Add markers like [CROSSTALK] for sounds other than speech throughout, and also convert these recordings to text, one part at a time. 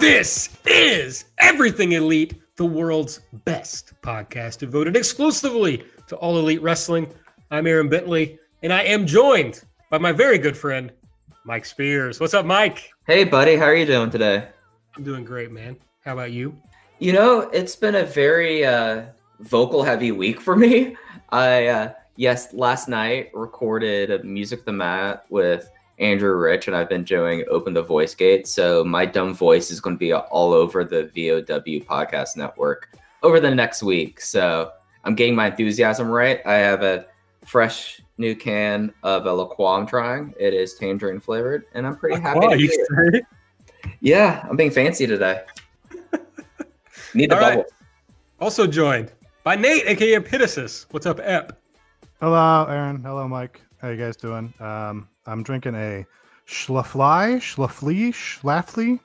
This is Everything Elite, the world's best podcast devoted exclusively to all elite wrestling. I'm Aaron Bentley, and I am joined by my very good friend, Mike Spears. What's up, Mike? Hey, buddy. How are you doing today? I'm doing great, man. How about you? You know, it's been a very uh, vocal heavy week for me. I, uh, yes, last night recorded Music the Mat with Andrew Rich, and I've been doing Open the Voice Gate. So my dumb voice is going to be all over the VOW podcast network over the next week. So I'm getting my enthusiasm right. I have a fresh new can of a La Croix I'm trying. It is tangerine flavored, and I'm pretty happy. Oh, you excited? Yeah, I'm being fancy today. [LAUGHS] Need the All right. bubble. Also joined by Nate, aka Epitasis. What's up, Ep? Hello, Aaron. Hello, Mike. How you guys doing? Um, I'm drinking a Schlafly, Schlafly, Schlafly.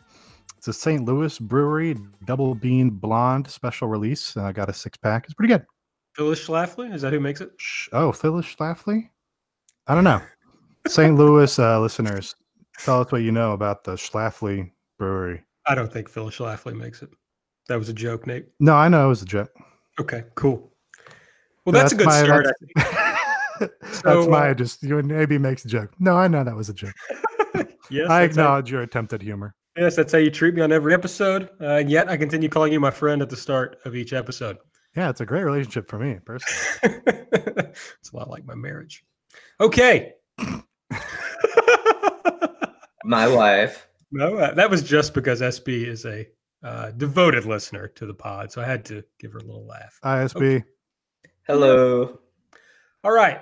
It's a St. Louis brewery double bean blonde special release. And I got a six pack. It's pretty good. Phyllis Schlafly? Is that who makes it? Oh, Phyllis Schlafly? I don't know. St. [LAUGHS] Louis uh, listeners, tell us what you know about the Schlafly brewery. I don't think Phyllis Schlafly makes it. That was a joke, Nate. No, I know it was a joke. Okay, cool. Well, that's, a good my- start. [LAUGHS] that's- that's my uh, just you maybe makes a joke. No, I know that was a joke. [LAUGHS] Yes, I that's how- acknowledge your attempt at humor. Yes, that's how you treat me on every episode. Uh, and yet I continue calling you my friend at the start of each episode. Yeah, it's a great relationship for me personally. it's a lot like my marriage. Okay. [LAUGHS] My wife. no, uh, that was just because SB is a uh, devoted listener to the pod. So I had to give her a little laugh. ISB. Hello. All right.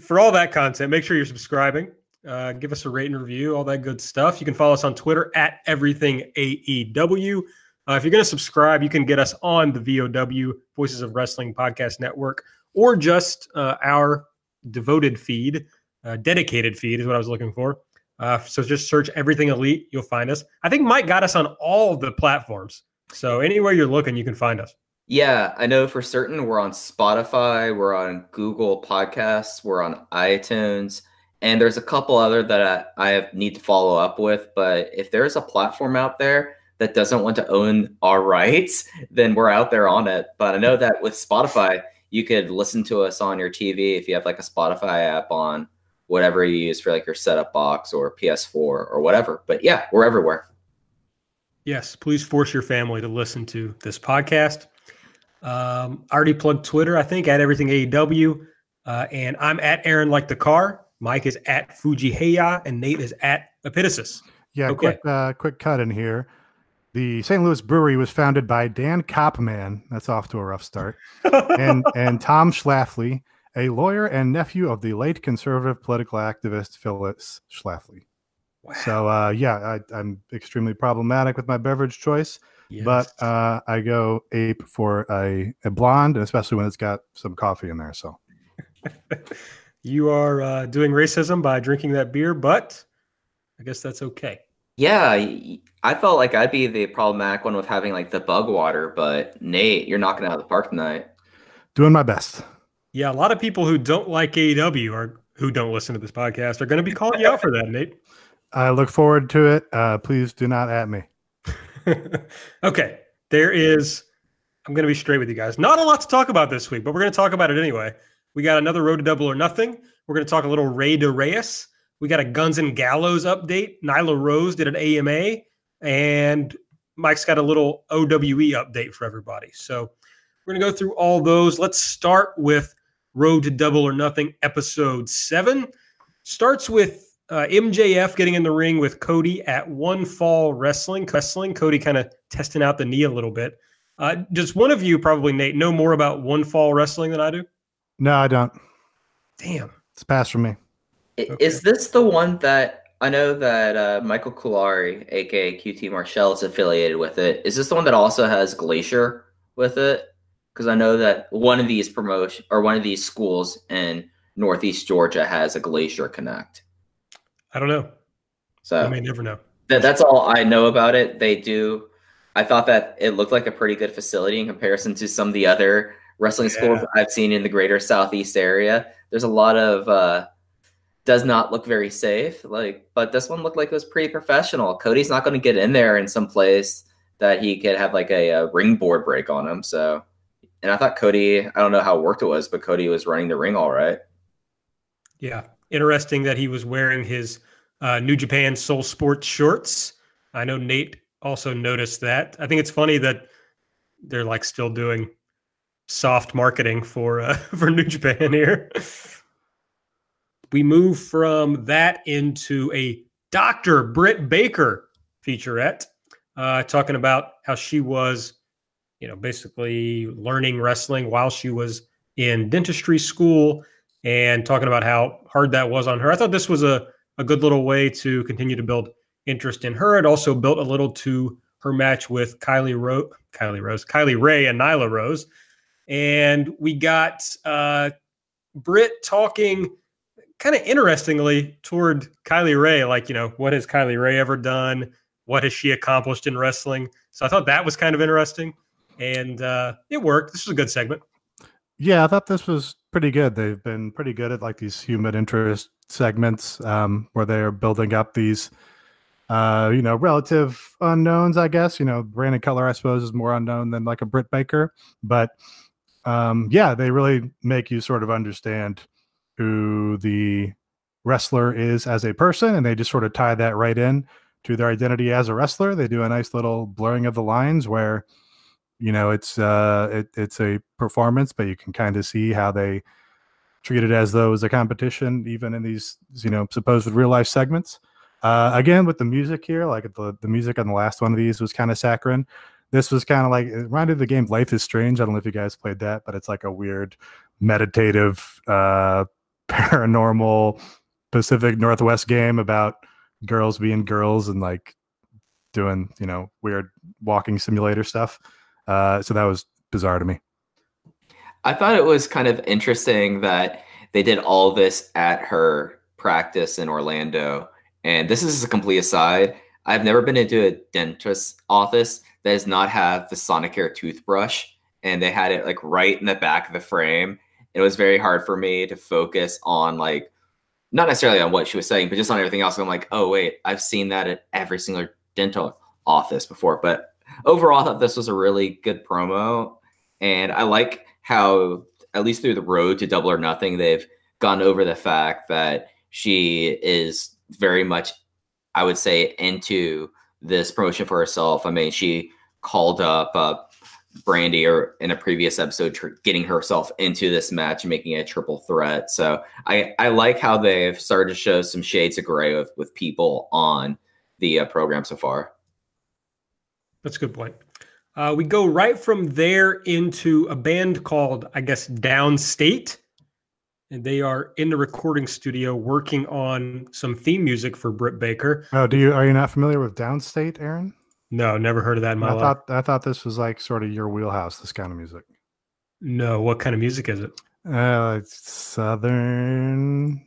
For all that content, make sure you're subscribing. Uh, give us a rate and review, all that good stuff. You can follow us on Twitter at everything AEW. Uh, if you're going to subscribe, you can get us on the VOW Voices of Wrestling Podcast Network or just uh, our devoted feed, uh, dedicated feed is what I was looking for. Uh, so just search Everything Elite, you'll find us. I think Mike got us on all the platforms. So anywhere you're looking, you can find us. Yeah, I know for certain we're on Spotify, we're on Google Podcasts, we're on iTunes, and there's a couple other that I, I need to follow up with. But if there's a platform out there that doesn't want to own our rights, [LAUGHS] then we're out there on it. But I know that with Spotify, you could listen to us on your TV if you have like a Spotify app on whatever you use for like your setup box or PS4 or whatever. But yeah, we're everywhere. Yes, please force your family to listen to this podcast. Um, I already plugged Twitter, I think, at everything AEW. Uh, and I'm at Aaron like the car. Mike is at Fuji Heya, and Nate is at Epitasis. Yeah, Okay. quick uh, quick cut in here. The St. Louis Brewery was founded by Dan Kopman. That's off to a rough start. [LAUGHS] And and Tom Schlafly, a lawyer and nephew of the late conservative political activist Phyllis Schlafly. Wow. So uh, yeah, I, I'm extremely problematic with my beverage choice, Yes. but uh, I go ape for a, a blonde, and especially when it's got some coffee in there. So [LAUGHS] you are uh, doing racism by drinking that beer, but I guess that's okay. Yeah, I felt like I'd be the problematic one with having like the bug water, but Nate, you're knocking it out of the park tonight. doing my best. Yeah, a lot of people who don't like AEW or who don't listen to this podcast are going to be calling you out for that, Nate. I look forward to it. Uh, please do not at me. [LAUGHS] okay, there is. I'm going to be straight with you guys. Not a lot to talk about this week, but we're going to talk about it anyway. We got another Road to Double or Nothing. We're going to talk a little Rey de Reyes. We got a Guns and Gallows update. Nyla Rose did an AMA, and Mike's got a little OWE update for everybody. So we're going to go through all those. Let's start with Road to Double or Nothing, episode seven. Starts with uh, MJF getting in the ring with Cody at One Fall Wrestling. Wrestling. Cody kind of testing out the knee a little bit. Uh, does one of you, probably Nate, know more about One Fall Wrestling than I do? No, I don't. Damn. It's passed from me. I- Okay. Is this the one that I know that uh, Michael Cuellari, aka QT Marshall, is affiliated with it? Is this the one that also has Glacier with it? Because I know that one of these promotion or one of these schools in Northeast Georgia has a Glacier Connect. I don't know. So I may never know. That, that's all I know about it. They do. I thought that it looked like a pretty good facility in comparison to some of the other wrestling schools I've seen in the greater southeast area. There's a lot of uh, does not look very safe. Like, but this one looked like it was pretty professional. Cody's not going to get in there in some place that he could have like a, a ring board break on him. So, and I thought Cody, I don't know how worked it was, but Cody was running the ring all right. Yeah, interesting that he was wearing his uh, New Japan Soul Sports shorts. I know Nate also noticed that. I think it's funny that they're like still doing soft marketing for uh, [LAUGHS] for New Japan here. we move from that into a Dr. Britt Baker featurette, uh, talking about how she was, you know, basically learning wrestling while she was in dentistry school and talking about how hard that was on her. I thought this was a, a good little way to continue to build interest in her. It also built a little to her match with Kylie Rose, Kylie Rose, Kylie Rae, and Nyla Rose. And we got uh, Britt talking kind of interestingly toward Kylie Rae, like, you know, what has Kylie Rae ever done? What has she accomplished in wrestling? So I thought that was kind of interesting. And uh, it worked. This was a good segment. Yeah, I thought this was pretty good. They've been pretty good at like these human interest segments um, where they're building up these, uh, you know, relative unknowns. I guess you know, Brandon Cutler, I suppose, is more unknown than like a Britt Baker, but um, yeah, they really make you sort of understand who the wrestler is as a person, and they just sort of tie that right in to their identity as a wrestler. They do a nice little blurring of the lines where you know it's uh it, it's a performance but you can kind of see how they treat it as though it's a competition even in these you know supposed real life segments. Uh again with the music here like the, the music on the last one of these was kind of saccharine. This was kind of like it reminded the game life is strange. I don't know if you guys played that but it's like a weird meditative uh [LAUGHS] paranormal pacific northwest game about girls being girls and like doing you know weird walking simulator stuff. Uh, so that was bizarre to me. I thought it was kind of interesting that they did all this at her practice in Orlando. And this is a complete aside. I've never been into a dentist's office that does not have the Sonicare toothbrush. And they had it like right in the back of the frame. It was very hard for me to focus on like not necessarily on what she was saying, but just on everything else. I'm like, oh wait, I've seen that at every single dental office before. But overall, I thought this was a really good promo, and I like how at least through the road to Double or Nothing, they've gone over the fact that she is very much, I would say, into this promotion for herself. I mean, she called up uh, Brandi or in a previous episode, tr- getting herself into this match and making a triple threat. So I, I like how they've started to show some shades of gray with, with people on the uh, program so far. That's a good point. Uh, we go right from there into a band called, I guess, Downstait. And they are in the recording studio working on some theme music for Britt Baker. Oh, do you are you not familiar with Downstait, Aaron? No, never heard of that in my I life. thought I thought this was like sort of your wheelhouse, this kind of music. No, what kind of music is it? Uh, it's southern.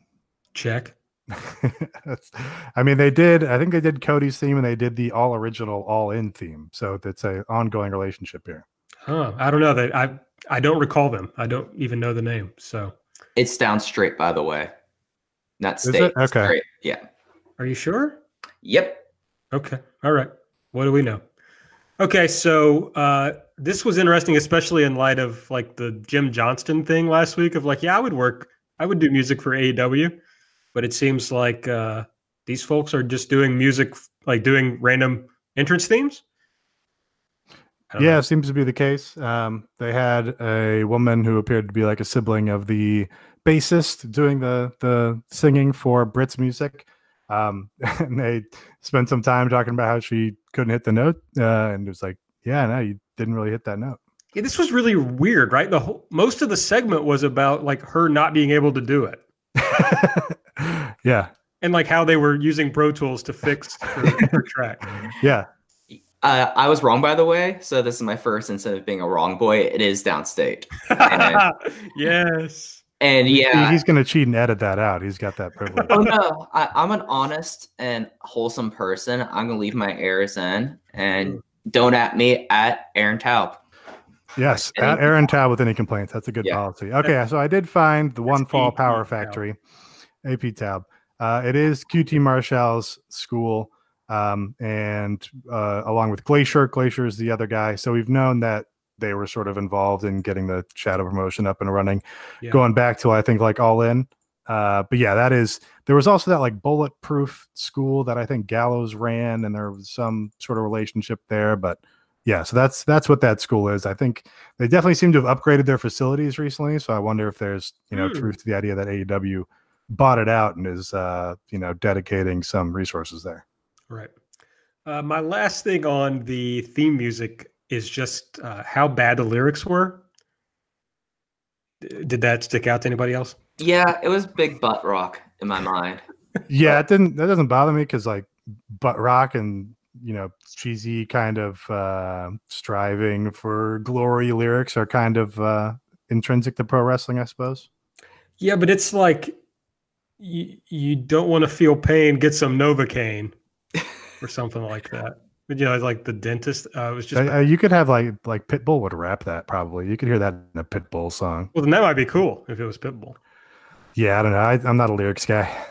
Check. [LAUGHS] I mean, they did. I think they did Cody's theme, and they did the all original, all in theme. So it's a ongoing relationship here. Huh. I don't know. That I I don't recall them. I don't even know the name. So It's down straight, by the way. Not Is state. it? Okay. Straight. Yeah. are you sure? Yep. Okay. All right. What do we know? Okay, so uh, this was interesting, especially in light of like the Jim Johnston thing last week. Of like, yeah, I would work, I would do music for AEW, but it seems like uh, these folks are just doing music, like doing random entrance themes. Yeah, know. it seems to be the case. Um, they had a woman who appeared to be like a sibling of the bassist doing the the singing for Britt's music. Um, [LAUGHS] and they spent some time talking about how she couldn't hit the note, uh, and it was like, yeah, no, you didn't really hit that note. Yeah, this was really weird, right? The whole most of the segment was about like her not being able to do it, [LAUGHS] yeah, and like how they were using Pro Tools to fix her, her track. [LAUGHS] yeah. Uh, I was wrong, by the way. So this is my first instead of being a wrong boy. It is downstate. And- [LAUGHS] yes. And He- yeah. he's gonna cheat and edit that out. He's got that privilege. oh no, I, I'm an honest and wholesome person. I'm gonna leave my errors in and don't at me at Aaron Taub. Yes, at Aaron Tab with any complaints. That's a good Yeah. policy. Okay, so I did find the One Fall Power Tab. Factory, AP Tab. Uh, it is QT Marshall's school, um, and uh, along with Glacier, Glacier is the other guy. So we've known that they were sort of involved in getting the Shadow promotion up and running, Yeah. going back to I think like All In. Uh, but yeah, that is. There was also that like bulletproof school that I think Gallows ran, and there was some sort of relationship there. But yeah, so that's that's what that school is. I think they definitely seem to have upgraded their facilities recently. So I wonder if there's you know Hmm. truth to the idea that AEW bought it out and is uh, you know dedicating some resources there. Right. Uh, my last thing on the theme music is just uh, how bad the lyrics were. D- Did that stick out to anybody else? Yeah, it was big butt rock in my mind. [LAUGHS] Yeah, it didn't. That doesn't bother me because like butt rock and you know cheesy kind of uh, striving for glory lyrics are kind of uh, intrinsic to pro wrestling, I suppose. Yeah, but it's like you, you don't want to feel pain, get some Novocaine or [LAUGHS] something like that. But you know, like the dentist, uh, was just Uh, uh, you could have like like Pitbull would rap that probably. You could hear that in a Pitbull song. well, then that might be cool if it was Pitbull. Yeah, I don't know. I, I'm not a lyrics guy.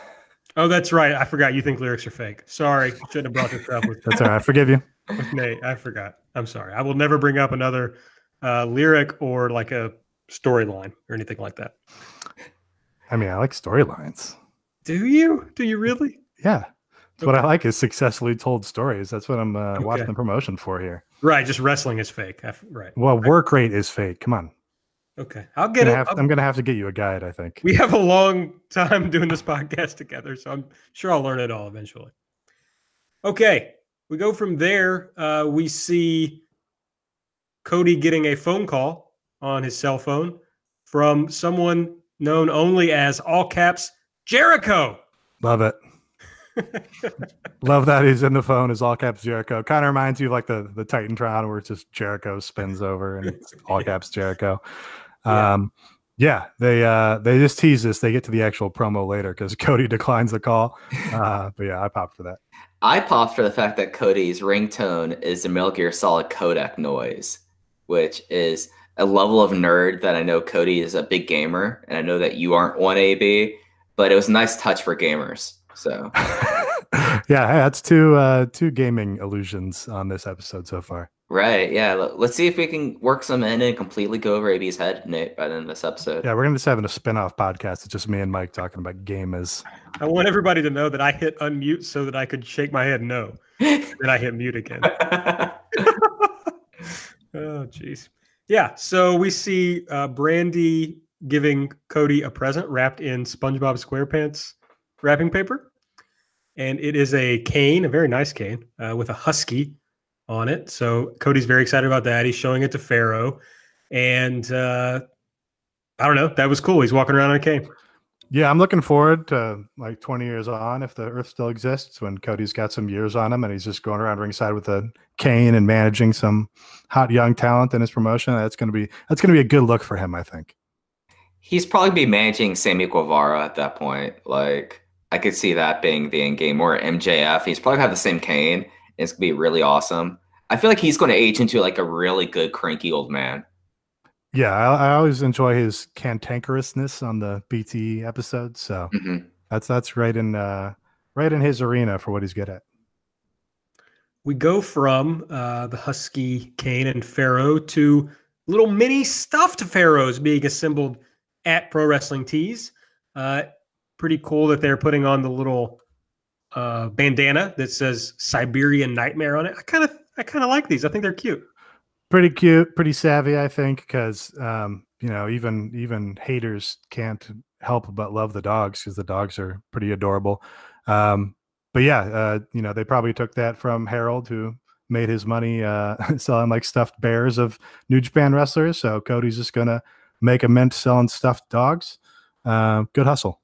Oh, that's right. I forgot. You think lyrics are fake. Sorry, shouldn't have brought this up with, That's all right. I forgive you. [LAUGHS] with Nate. I forgot. I'm sorry. I will never bring up another uh, lyric or like a storyline or anything like that. I mean, I like storylines. Do you? Do you really? Yeah, that's what I like is successfully told stories. That's what I'm uh, watching the promotion for here. Right. Just wrestling is fake. Right. Well, work rate is fake. Come on, Okay. I'll I'm get it. have, I'm gonna have to get you a guide. I think. we have a long time doing this [LAUGHS] podcast together, so I'm sure I'll learn it all eventually. Okay, we go from there. Uh, we see Cody getting a phone call on his cell phone from someone known only as all caps Jericho. Love it. [LAUGHS] Love that he's in the phone is all caps Jericho. Kind of reminds you of like the the Titantron where it's just Jericho spins over and it's [LAUGHS] all caps Jericho. Yeah. Um, yeah, they uh they just tease this. They get to the actual promo later because Cody [LAUGHS] declines the call. Uh, but yeah, I popped for that. I popped for the fact that Cody's ringtone is the Metal Gear Solid codec noise, which is a level of nerd that I know Cody is a big gamer, and I know that you aren't one AB, but it was a nice touch for gamers. So [LAUGHS] yeah, that's two uh two gaming illusions on this episode so far. right, yeah. let- Let's see if we can work some in and completely go over AB's head, Nate, by the end of this episode. Yeah, we're gonna just having a spin-off podcast. It's just me and Mike talking about gamers. I want everybody to know that I hit unmute so that I could shake my head no. [LAUGHS] Then I hit mute again. [LAUGHS] Oh, jeez. Yeah. So we see uh, Brandi giving Cody a present wrapped in SpongeBob SquarePants wrapping paper, and it is a cane, a very nice cane, uh, with a husky on it. So Cody's very excited about that. He's showing it to Pharaoh, and uh, I don't know. That was cool. He's walking around on a cane. Yeah, I'm looking forward to like 20 years on if the Earth still exists when Cody's got some years on him and he's just going around ringside with a cane and managing some hot young talent in his promotion. That's gonna be that's gonna be a good look for him, I think. He's probably be managing Sammy Guevara at that point. Like I could see that being the end game or MJF. He's probably have the same cane. And it's gonna be really awesome. I feel like he's going to age into like a really good cranky old man. Yeah, I, I always enjoy his cantankerousness on the BT episodes. So hmm that's that's right in uh right in his arena for what he's good at. we go from uh, the husky cane and pharaoh to little mini stuffed pharaohs being assembled at pro wrestling tees uh, pretty cool that they're putting on the little uh, bandana that says siberian nightmare on it i kind of i kind of like these i think they're cute pretty cute, pretty savvy, I think, because um, you know even even haters can't help but love the dogs because the dogs are pretty adorable. Um, but yeah, uh, you know they probably took that from Harold, who made his money uh, [LAUGHS] selling like stuffed bears of New Japan wrestlers. So Cody's just gonna make a mint selling stuffed dogs. Uh, good hustle.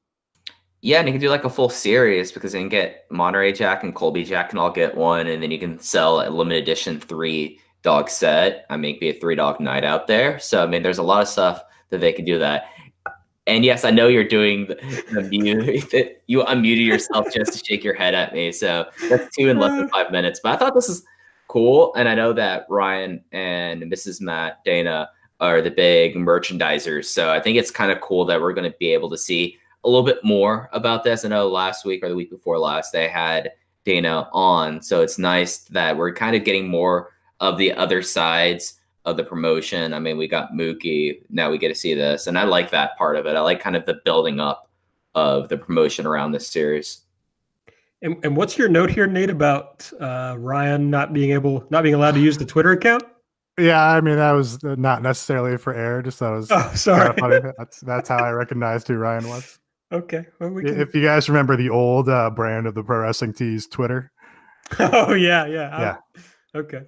Yeah, and you can do like a full series because you can get Monterey Jack and Colby Jack can all get one, and then you can sell a limited edition three dog set. I mean, be a three dog night out there. So I mean, there's a lot of stuff that they can do that. And yes, I know you're doing the, the mute. [LAUGHS] You unmuted yourself just to shake your head at me. So that's two in less than five minutes. But I thought this is cool, and I know that Ryan and Mrs. Matt Dana are the big merchandisers. So I think it's kind of cool that we're going to be able to see a little bit more about this. I know last week or the week before last they had Dana on, so it's nice that we're kind of getting more of the other sides of the promotion. I mean, we got Mookie, now we get to see this, and I like that part of it. I like kind of the building up of the promotion around this series. And, and what's your note here, Nate, about uh, Ryan not being able, not being allowed to use the Twitter account? Yeah, I mean that was not necessarily for air. Just that was oh, sorry. Kind of that's that's how I recognized who Ryan was. [LAUGHS] Okay, well, we can... if you guys remember the old uh, brand of the Pro Wrestling Tees Twitter. [LAUGHS] Oh yeah, yeah, yeah. Okay.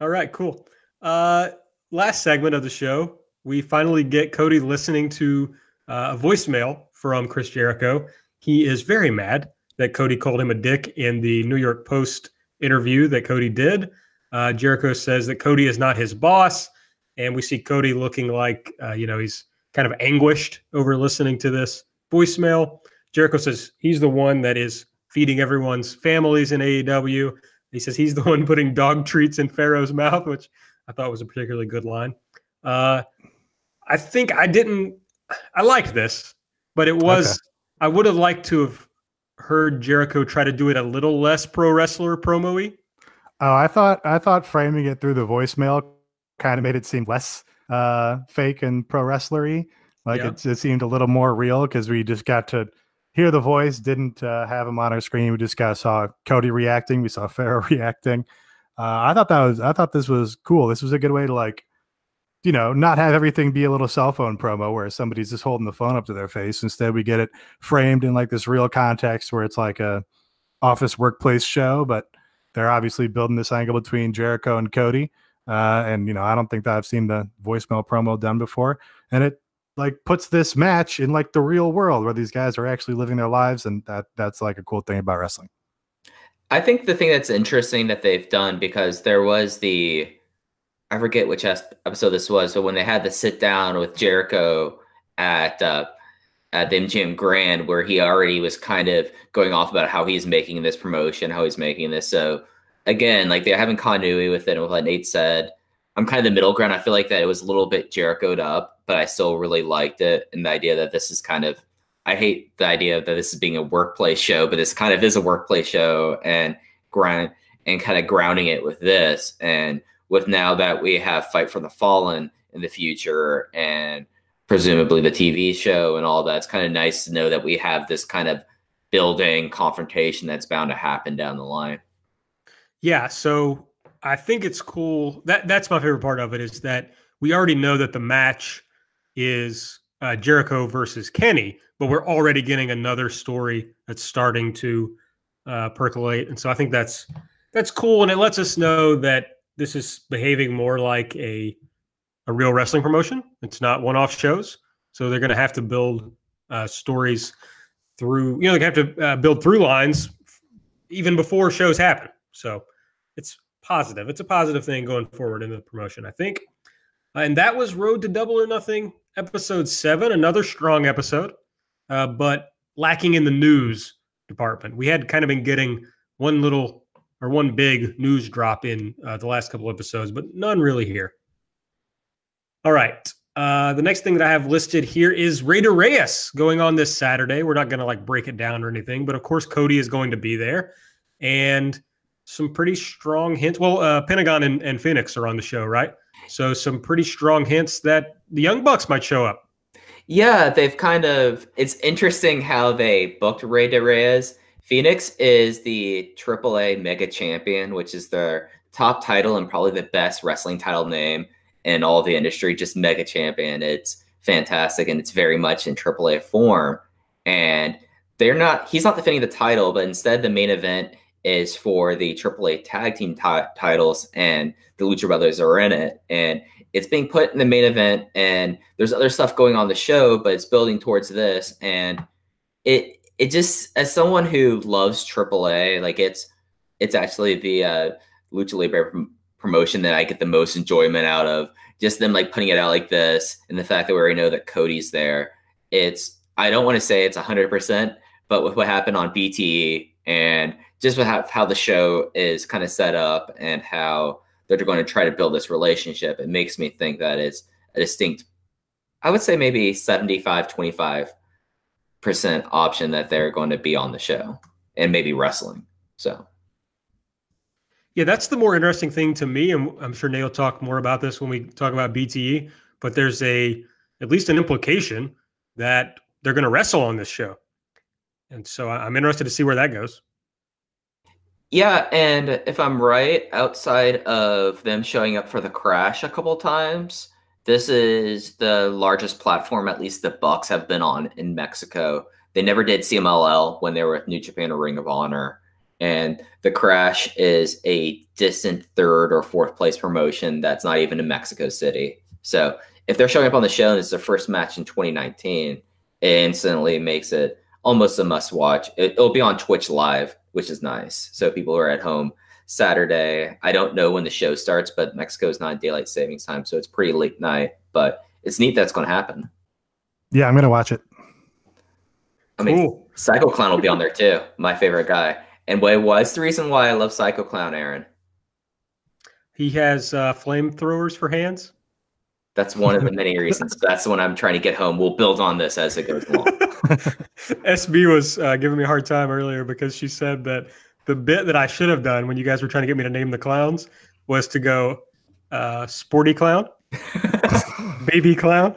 All right, cool. Uh, last segment of the show, we finally get Cody listening to uh, a voicemail from Chris Jericho. He is very mad that Cody called him a dick in the New York Post interview that Cody did. Uh, Jericho says that Cody is not his boss, and we see Cody looking like uh, you know he's kind of anguished over listening to this voicemail. Jericho says he's the one that is feeding everyone's families in AEW. He says he's the one [LAUGHS] putting dog treats in Pharaoh's mouth, which I thought was a particularly good line. Uh, I think I didn't. I liked this, but it was. Okay. I would have liked to have heard Jericho try to do it a little less pro wrestler promo-y. Oh, I thought I thought framing it through the voicemail kind of made it seem less uh, fake and pro wrestlery. Like yeah. it, it, seemed a little more real because we just got to hear the voice, didn't uh, have him on our screen. We just got saw Cody reacting. We saw [LAUGHS] Pharaoh reacting. Uh, I thought that was I thought this was cool. This was a good way to like, you know, not have everything be a little cell phone promo where somebody's just holding the phone up to their face. Instead, we get it framed in like this real context where it's like a office workplace show, but they're obviously building this angle between Jericho and Cody. Uh, and you know, I don't think that I've seen the voicemail promo done before. And it like puts this match in like the real world where these guys are actually living their lives, and that that's like a cool thing about wrestling. I think the thing that's interesting that they've done because there was the I forget which episode this was, but when they had the sit down with Jericho at uh, at the MGM Grand, where he already was kind of going off about how he's making this promotion, how he's making this. So again, like they're having continuity with it, and what Nate said, I'm kind of the middle ground. I feel like that it was a little bit Jerichoed up, but I still really liked it, and the idea that this is kind of. I hate the idea that this is being a workplace show, but this kind of is a workplace show, and grind and kind of grounding it with this, and with now that we have Fight for the Fallen in the future, and presumably the TV show and all that. It's kind of nice to know that we have this kind of building confrontation that's bound to happen down the line. Yeah, so I think it's cool. That that's my favorite part of it is that we already know that the match is uh, Jericho versus Kenny, but we're already getting another story that's starting to uh, percolate, and so I think that's that's cool, and it lets us know that this is behaving more like a a real wrestling promotion. It's not one off shows. So they're going to have to build uh, stories through, you know, they have to uh, build through lines even before shows happen. So it's positive. It's a positive thing going forward in the promotion, I think. Uh, and that was Road to Double or Nothing, episode seven, another strong episode, uh, but lacking in the news department. We had kind of been getting one little or one big news drop in uh, the last couple episodes, but none really here. All right. Uh, the next thing that I have listed here is Rey de Reyes going on this Saturday. We're not going to like break it down or anything, but of course Cody is going to be there, and some pretty strong hints. Well, uh, Pentagon and, and Fenix are on the show, right? So some pretty strong hints that the Young Bucks might show up. Yeah, they've kind of. It's interesting how they booked Rey de Reyes. Fenix is the AAA Mega Champion, which is their top title and probably the best wrestling title name in all the industry, just mega champion. It's fantastic and it's very much in AAA form. And they're not, he's not defending the title, but instead the main event is for the AAA tag team t- titles and the Lucha Brothers are in it. And it's being put in the main event and there's other stuff going on the show, but it's building towards this. And it, it just, as someone who loves AAA, like it's, it's actually the uh, Lucha Libre promotion that I get the most enjoyment out of. Just them like putting it out like this, and the fact that we already know that Cody's there. It's I don't want to say it's hundred percent, but with what happened on BTE and just with how, how the show is kind of set up and how they're going to try to build this relationship, it makes me think that it's a distinct. I would say maybe 75 25 percent option that they're going to be on the show and maybe wrestling. So Yeah, that's the more interesting thing to me, and I'm sure Nate will talk more about this when we talk about BTE. But there's a at least an implication that they're going to wrestle on this show, and so I'm interested to see where that goes. Yeah, and if I'm right, outside of them showing up for the crash a couple times, this is the largest platform at least the Bucks have been on in Mexico. They never did CMLL when they were with New Japan or Ring of Honor. And the crash is a distant third or fourth place promotion that's not even in Mexico City. So if they're showing up on the show and it's their first match in 2019, it instantly makes it almost a must watch. It, it'll be on Twitch live, which is nice. So people are at home Saturday, I don't know when the show starts, but Mexico is not daylight savings time, so it's pretty late night. But it's neat that's going to happen. Yeah, I'm gonna watch it. I mean, Cool. Psycho Clown will be on there too. My favorite guy. And what was the reason why I love Psycho Clown, Aaron? He has uh, flamethrowers for hands. That's one of the many reasons. [LAUGHS] That's the one I'm trying to get home. We'll build on this as it goes along. [LAUGHS] SB was uh, giving me a hard time earlier because she said that the bit that I should have done when you guys were trying to get me to name the clowns was to go uh, sporty clown, [LAUGHS] baby clown,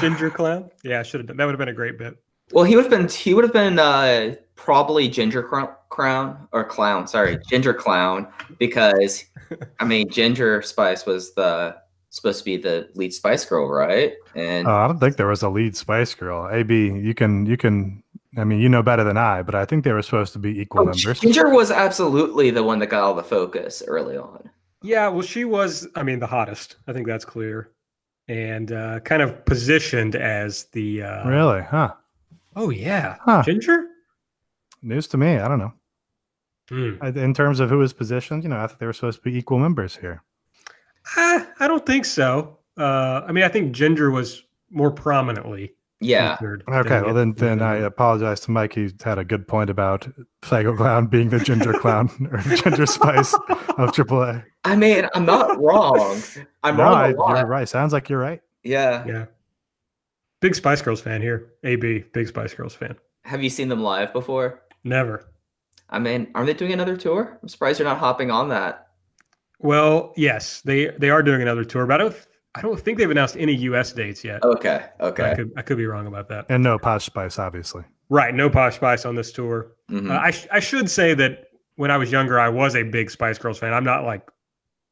ginger clown. Yeah, I should have done. That would have been a great bit. Well, he would have been he would have been uh, probably Ginger Cr- Crown or Clown. Sorry, Ginger Clown, because I mean Ginger Spice was the supposed to be the lead Spice Girl, right? And Uh, I don't think there was a lead Spice Girl. AB, you can you can. I mean, you know better than I, but I think they were supposed to be equal Oh, members. Ginger was absolutely the one that got all the focus early on. Yeah, well, she was. I mean, the hottest. I think that's clear, and uh, kind of positioned as the. Uh, Really? Huh? Oh yeah, Huh. ginger. News to me. I don't know. Hmm. In terms of who was positioned, you know, I thought they were supposed to be equal members here. Ah, I don't think so. Uh, I mean, I think ginger was more prominently. Yeah. Okay, well then, then I apologize to Mike. He had a good point about Psycho Clown being the ginger clown [LAUGHS] or ginger spice of AAA. I mean, I'm not wrong. I'm no, wrong I, a lot. you're right. Sounds like you're right. Yeah. Yeah. Big Spice Girls fan here. AB, big Spice Girls fan. Have you seen them live before? Never. I mean, aren't they doing another tour? I'm surprised you're not hopping on that. Well, yes, they they are doing another tour, but I don't I don't think they've announced any US dates yet. Okay. okay, I could I could be wrong about that. And no Posh Spice, obviously. Right, no Posh Spice on this tour. Mhm. Uh, I sh- I should say that when I was younger, I was a big Spice Girls fan. I'm not like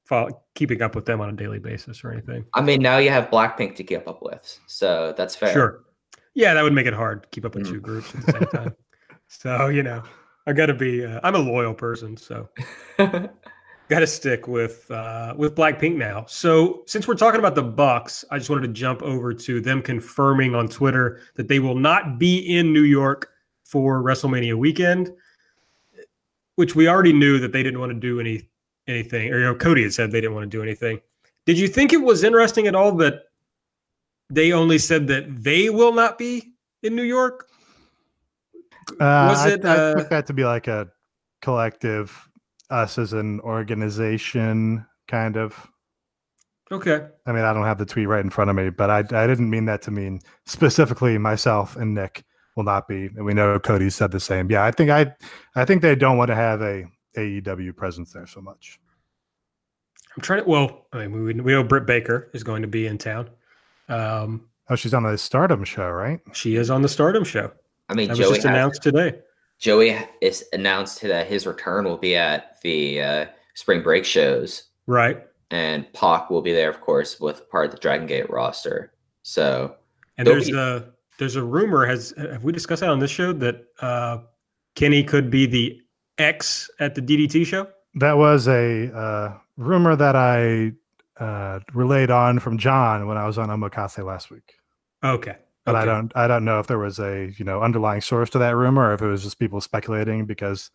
follow- keeping up with them on a daily basis or anything. I mean, now you have Blackpink to keep up with, so that's fair. Sure. Yeah, that would make it hard to keep up with Mm. two groups at the same time. [LAUGHS] so you know, I got to be. Uh, I'm a loyal person, so [LAUGHS] got to stick with uh, with Blackpink now. So since we're talking about the Bucks, I just wanted to jump over to them confirming on Twitter that they will not be in New York for WrestleMania weekend, which we already knew that they didn't want to do any anything. Or you know, Cody had said they didn't want to do anything. Did you think it was interesting at all that they only said that they will not be in New York? Uh, Was I, it, I uh, took that to be like a collective, us as an organization, kind of. Okay. I mean, I don't have the tweet right in front of me, but I, I didn't mean that to mean specifically myself and Nick will not be. And we know Cody said the same. Yeah, I think I, I think they don't want to have a AEW presence there so much. I'm trying to. Well, I mean, we, we know Britt Baker is going to be in town. Um, Oh, she's on the Stardom show, right? she is on the Stardom show. I mean, That was just has- announced today. Joey is announced that his return will be at the uh, spring break shows, Right. and Pac will be there, of course, with part of the Dragon Gate roster. So And there's be- a there's a rumor. Has have we discussed that on this show that uh, Kenny could be the X at the DDT show? That was a uh, rumor that I uh, relayed on from John when I was on Omakase last week. Okay. But I don't I don't know if there was a you know underlying source to that rumor or if it was just people speculating because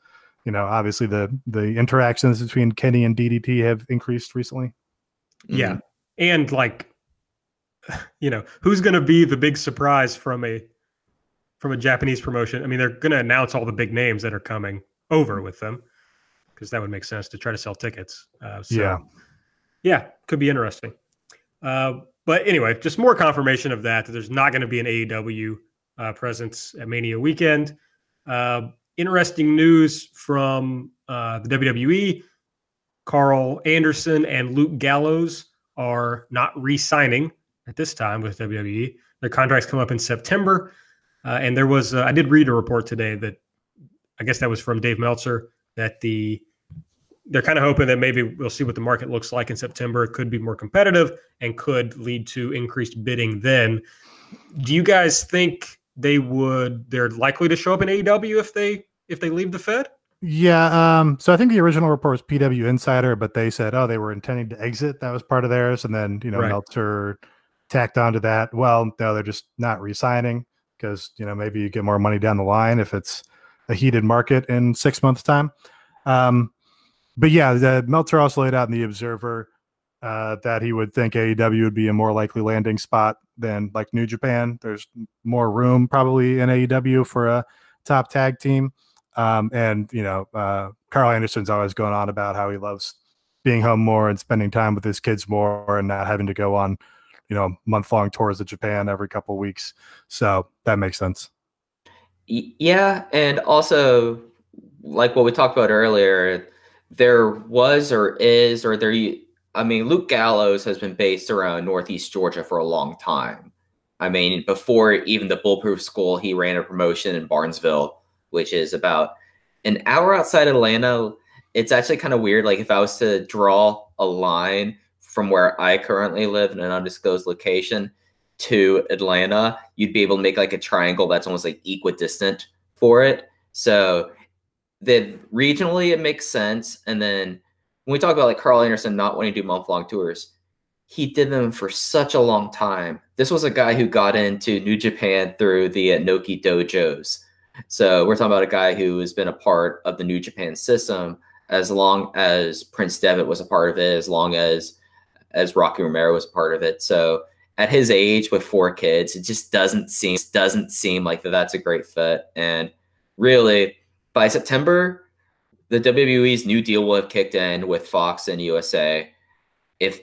you know obviously the the interactions between Kenny and DDT have increased recently. Yeah. mhm. And like, [SIGHS] you know, who's going to be the big surprise from a from a Japanese promotion? I mean, they're going to announce all the big names that are coming over with them because that would make sense to try to sell tickets. Uh, so, Yeah. yeah, could be interesting. Uh, but anyway, just more confirmation of that that there's not going to be an AEW uh, presence at Mania weekend. Uh, interesting news from uh, the WWE Karl Anderson and Luke Gallows are not re signing at this time with WWE. Their contracts come up in September. Uh, and there was, uh, I did read a report today that I guess that was from Dave Meltzer that the they're kind of hoping that maybe we'll see what the market looks like in September. It could be more competitive and could lead to increased bidding then. Do you guys think they would they're likely to show up in AEW if they if they leave the Fed? Yeah. Um, so I think the original report was PW Insider, but they said, oh, they were intending to exit. That was part of theirs. And then, you know, right. Meltzer tacked onto that. Well, no, they're just not re signing because, you know, maybe you get more money down the line if it's a heated market in six months' time. Um, but yeah, the, Meltzer also laid out in the Observer uh, that he would think AEW would be a more likely landing spot than like New Japan. There's more room probably in AEW for a top tag team. Um, and you know, uh, Karl Anderson's always going on about how he loves being home more and spending time with his kids more and not having to go on, you know, month long tours of Japan every couple of weeks. So that makes sense. Yeah, and also like what we talked about earlier, there was or is or there. I mean, Luke Gallows has been based around Northeast Georgia for a long time. I mean, before even the Bulletproof School, he ran a promotion in Barnesville which is about an hour outside Atlanta. It's actually kind of weird. Like if I was to draw a line from where I currently live in an undisclosed location to Atlanta, you'd be able to make like a triangle that's almost like equidistant for it. So the regionally it makes sense. And then when we talk about like Karl Anderson not wanting to do month long tours, he did them for such a long time. This was a guy who got into New Japan through the Inoki dojos. So we're talking about a guy who has been a part of the New Japan system as long as Prince Devitt was a part of it, as long as as Rocky Romero was a part of it. So at his age with four kids, it just doesn't seem doesn't seem like that that's a great fit. And really, by September, the WWE's new deal will have kicked in with Fox and USA. If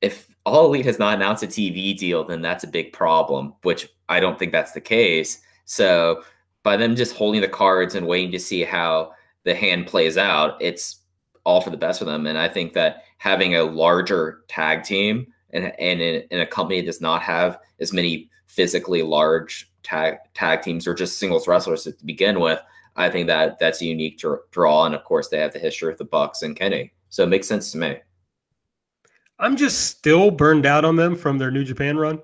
if All Elite has not announced a TV deal, then that's a big problem, which I don't think that's the case. So by them just holding the cards and waiting to see how the hand plays out, it's all for the best for them. And I think that having a larger tag team and and in, in a company that does not have as many physically large tag tag teams or just singles wrestlers to begin with, I think that that's a unique draw. And of course, they have the history of the Bucks and Kenny, so it makes sense to me. I'm just still burned out on them from their New Japan run.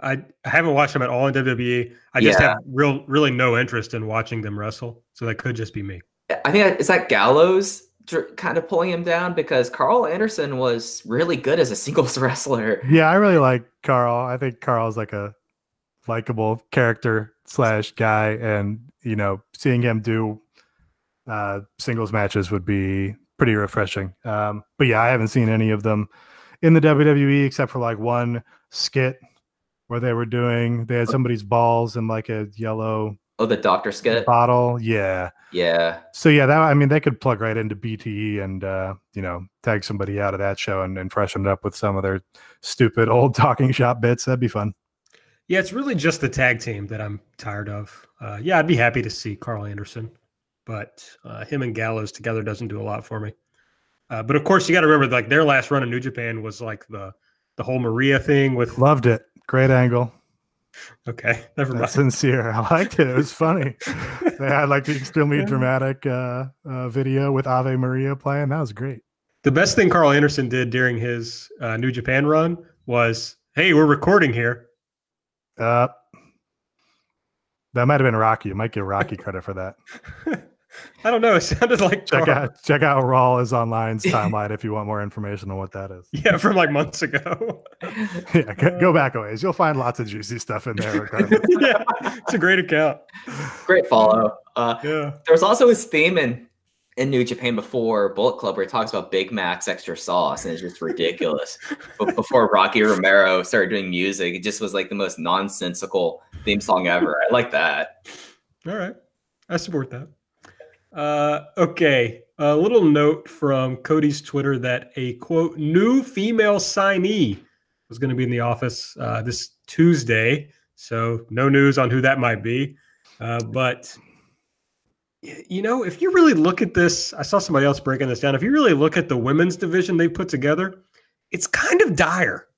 I, I haven't watched them at all in WWE. I just yeah. have real, really no interest in watching them wrestle. So that could just be me. I think is that Gallows kind of pulling him down because Karl Anderson was really good as a singles [LAUGHS] wrestler. Yeah, I really like Karl. I think Karl's like a likable character slash guy, and you know, seeing him do uh, singles matches would be pretty refreshing. Um, but yeah, I haven't seen any of them in the WWE except for like one skit where they were doing they had somebody's balls in like a yellow oh the doctor skit? bottle? Yeah. Yeah. So yeah that i mean they could plug right into bte and uh you know tag somebody out of that show and, and freshen it up with some of their stupid old [LAUGHS] talking shop bits. That'd be fun. Yeah it's really just the tag team that i'm tired of uh yeah i'd be happy to see karl anderson but uh, him and gallows together doesn't do a lot for me uh, but of course you got to remember like their last run in new japan was like the the whole maria thing with loved it Great angle. Okay, [LAUGHS] never mind. sincere. I liked it. It was funny. [LAUGHS] they had like the extremely dramatic uh, uh, video with Ave Maria playing. That was great. The best thing Karl Anderson did during his uh, New Japan run was, "Hey, we're recording here." Uh, that might have been Rocky. You might give Rocky credit for that. [LAUGHS] I don't know. It sounded like check Karl. out check out Raw is online's timeline if you want more information on what that is. [LAUGHS] Yeah, from like months ago. [LAUGHS] yeah, go, go back a ways. You'll find lots of juicy stuff in there. yeah, it's a great account. Great follow. Uh, yeah. There was also his theme in in New Japan before Bullet Club where he talks about Big Mac's extra sauce and it's just ridiculous. [LAUGHS] but before Rocky Romero started doing music, it just was like the most nonsensical theme song ever. I like that. All right. I support that. Uh, okay. A little note from Cody's Twitter that a quote new female signee was going to be in the office uh, this Tuesday. So no news on who that might be. Uh, but you know, if you really look at this, I saw somebody else breaking this down. If you really look at the women's division they put together, it's kind of dire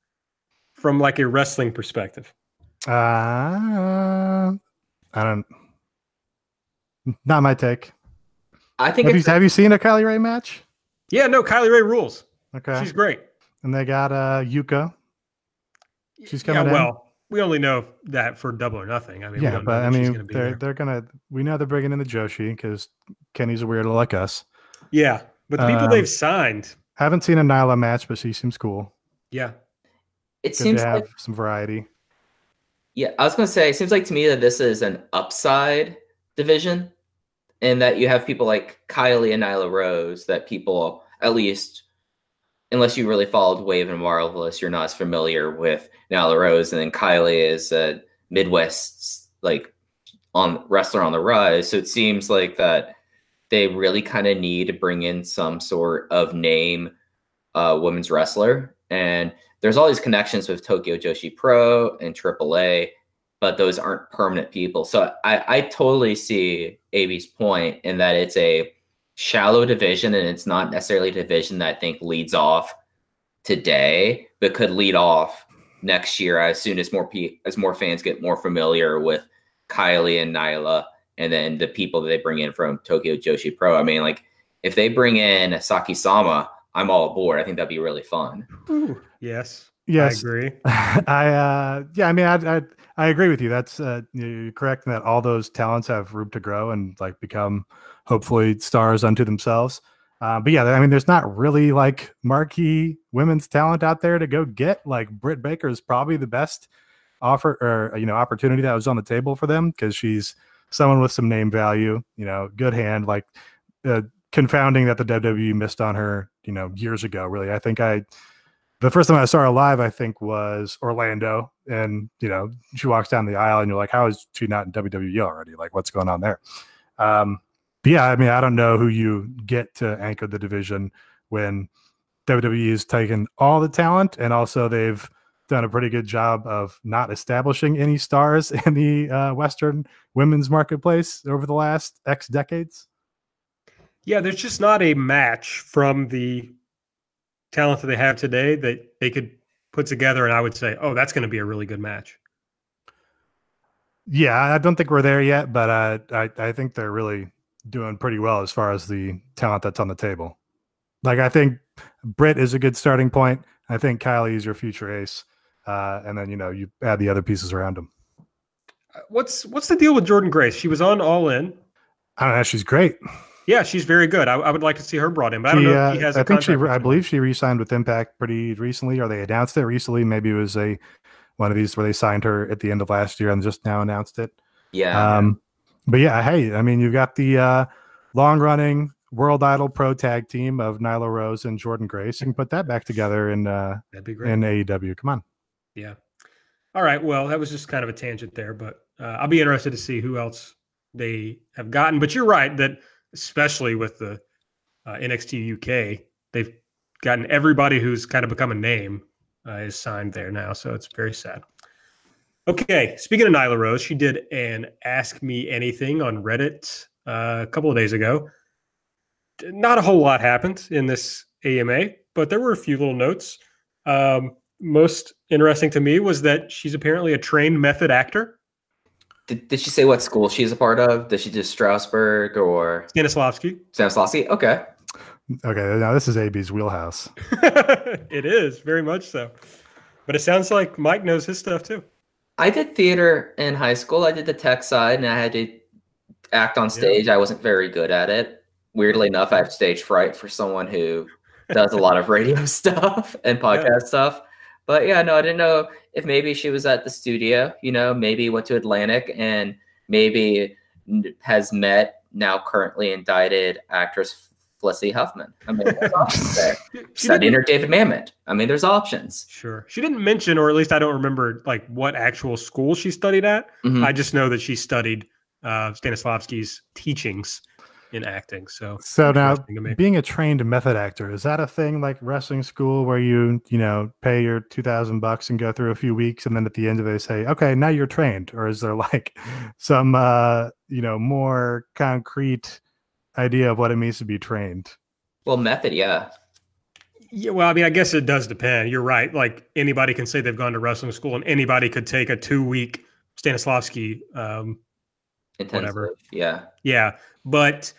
from like a wrestling perspective. Uh, I don't. Not my take. I think Have you, have you seen a Kylie Rae match? Yeah, no, Kylie Rae rules. Okay. She's great. and they got uh Yuka. She's yeah, coming in. Well, we only know that for double or nothing. I mean, we yeah, don't know but I mean, gonna be they're there. they're gonna. We know they're bringing in the Joshi because Kenny's a weirdo like us. Yeah, but the people Um, they've signed, Haven't seen a Nyla match, but she seems cool. yeah, it Good seems to have like some variety. Yeah, I was gonna say, it seems like to me that this is an upside division, and that you have people like Kylie and Nyla Rose that people, at least, unless you really followed Wave and Marvelous, you're not as familiar with Nyla Rose, and then Kylie is a Midwest like on wrestler on the rise. So it seems like that they really kind of need to bring in some sort of name uh, women's wrestler, and there's all these connections with Tokyo Joshi Pro and AAA, but those aren't permanent people. So I, I totally see AB's point in that it's a shallow division and it's not necessarily a division that I think leads off today, but could lead off next year as soon as more pe- as more fans get more familiar with Kylie and Nyla and then the people that they bring in from Tokyo Joshi Pro. I mean, like if they bring in Saki Sama, I'm all aboard. I think that'd be really fun. Ooh, yes, Yes, I agree. [LAUGHS] I uh yeah, I mean I I, I agree with you. That's uh you're correct in that all those talents have room to grow and like become hopefully stars unto themselves. Uh, but yeah, I mean, there's not really like marquee women's talent out there to go get. Like Britt Baker is probably the best offer or you know opportunity that was on the table for them because she's someone with some name value. You know, good hand. Like uh, confounding that the WWE missed on her. You know, years ago. Really, I think I the first time I saw her live, I think was Orlando, and you know she walks down the aisle, and you're like, how is she not in WWE already? Like, what's going on there? Um, but yeah, I mean, I don't know who you get to anchor the division when WWE has taken all the talent, and also they've done a pretty good job of not establishing any stars [LAUGHS] in the uh, Western women's marketplace over the last X decades. Yeah, there's just not a match from the talent that they have today that they could put together, and I would say, oh, that's going to be a really good match. Yeah, I don't think we're there yet, but uh, I I think they're really doing pretty well as far as the talent that's on the table. Like I think Britt is a good starting point. I think Kylie is your future ace, uh, and then you know you add the other pieces around them. Uh, What's what's the deal with Jordynne Grace? She was on All In. I don't know. She's great. Yeah, she's very good. I, I would like to see her brought in, but I don't She, know uh, if she has. I a think she. I believe she re-signed with Impact pretty recently, or they announced it recently. Maybe it was a one of these where they signed her at the end of last year and just now announced it. Yeah. Um, but yeah, hey, I mean, you've got the uh, long-running World Idol Pro Tag team of Nyla Rose and Jordynne Grace. You can put that back together in uh, that'd be great. in AEW. Come on. Yeah. All right. Well, that was just kind of a tangent there, but uh, I'll be interested to see who else they have gotten. But you're right that especially with the uh, NXT UK, they've gotten everybody who's kind of become a name uh, is signed there now. So it's very sad. Okay. Speaking of Nyla Rose, she did an Ask Me Anything on Reddit uh, a couple of days ago. Not a whole lot happened in this AMA, but there were a few little notes. Um, most interesting to me was that she's apparently a trained method actor. Did, did she say what school she's a part of? Did she do Strasberg or Stanislavski. Stanislavski? Okay. Okay, now this is AB's wheelhouse. [LAUGHS] it is very much so. But it sounds like Mike knows his stuff too. I did theater in high school. I did the tech side and I had to act on stage. I wasn't very good at it. Weirdly enough, I have stage fright for someone who does a lot of radio [LAUGHS] stuff and podcast stuff. But yeah, no, I didn't know if maybe she was at the studio, you know, maybe went to Atlantic and maybe has met now currently indicted actress Felicity Huffman. I mean, there's [LAUGHS] options there. She Studying didn't- her David Mamet. I mean, there's options. Sure. She didn't mention, or at least I don't remember, like what actual school she studied at. Mhm. I just know that she studied uh, Stanislavski's teachings in acting. So So now, interesting to me. being a trained method actor, is that a thing like wrestling school where you, you know, pay your two thousand bucks and go through a few weeks, and then at the end of it they say, okay, now you're trained, or is there like [LAUGHS] some, uh, you know, more concrete idea of what it means to be trained? Well, method, yeah. Yeah, well, I mean, I guess it does depend. You're right. Like anybody can say they've gone to wrestling school, and anybody could take a two week Stanislavski. Um, Intensive. Whatever. Yeah. yeah, but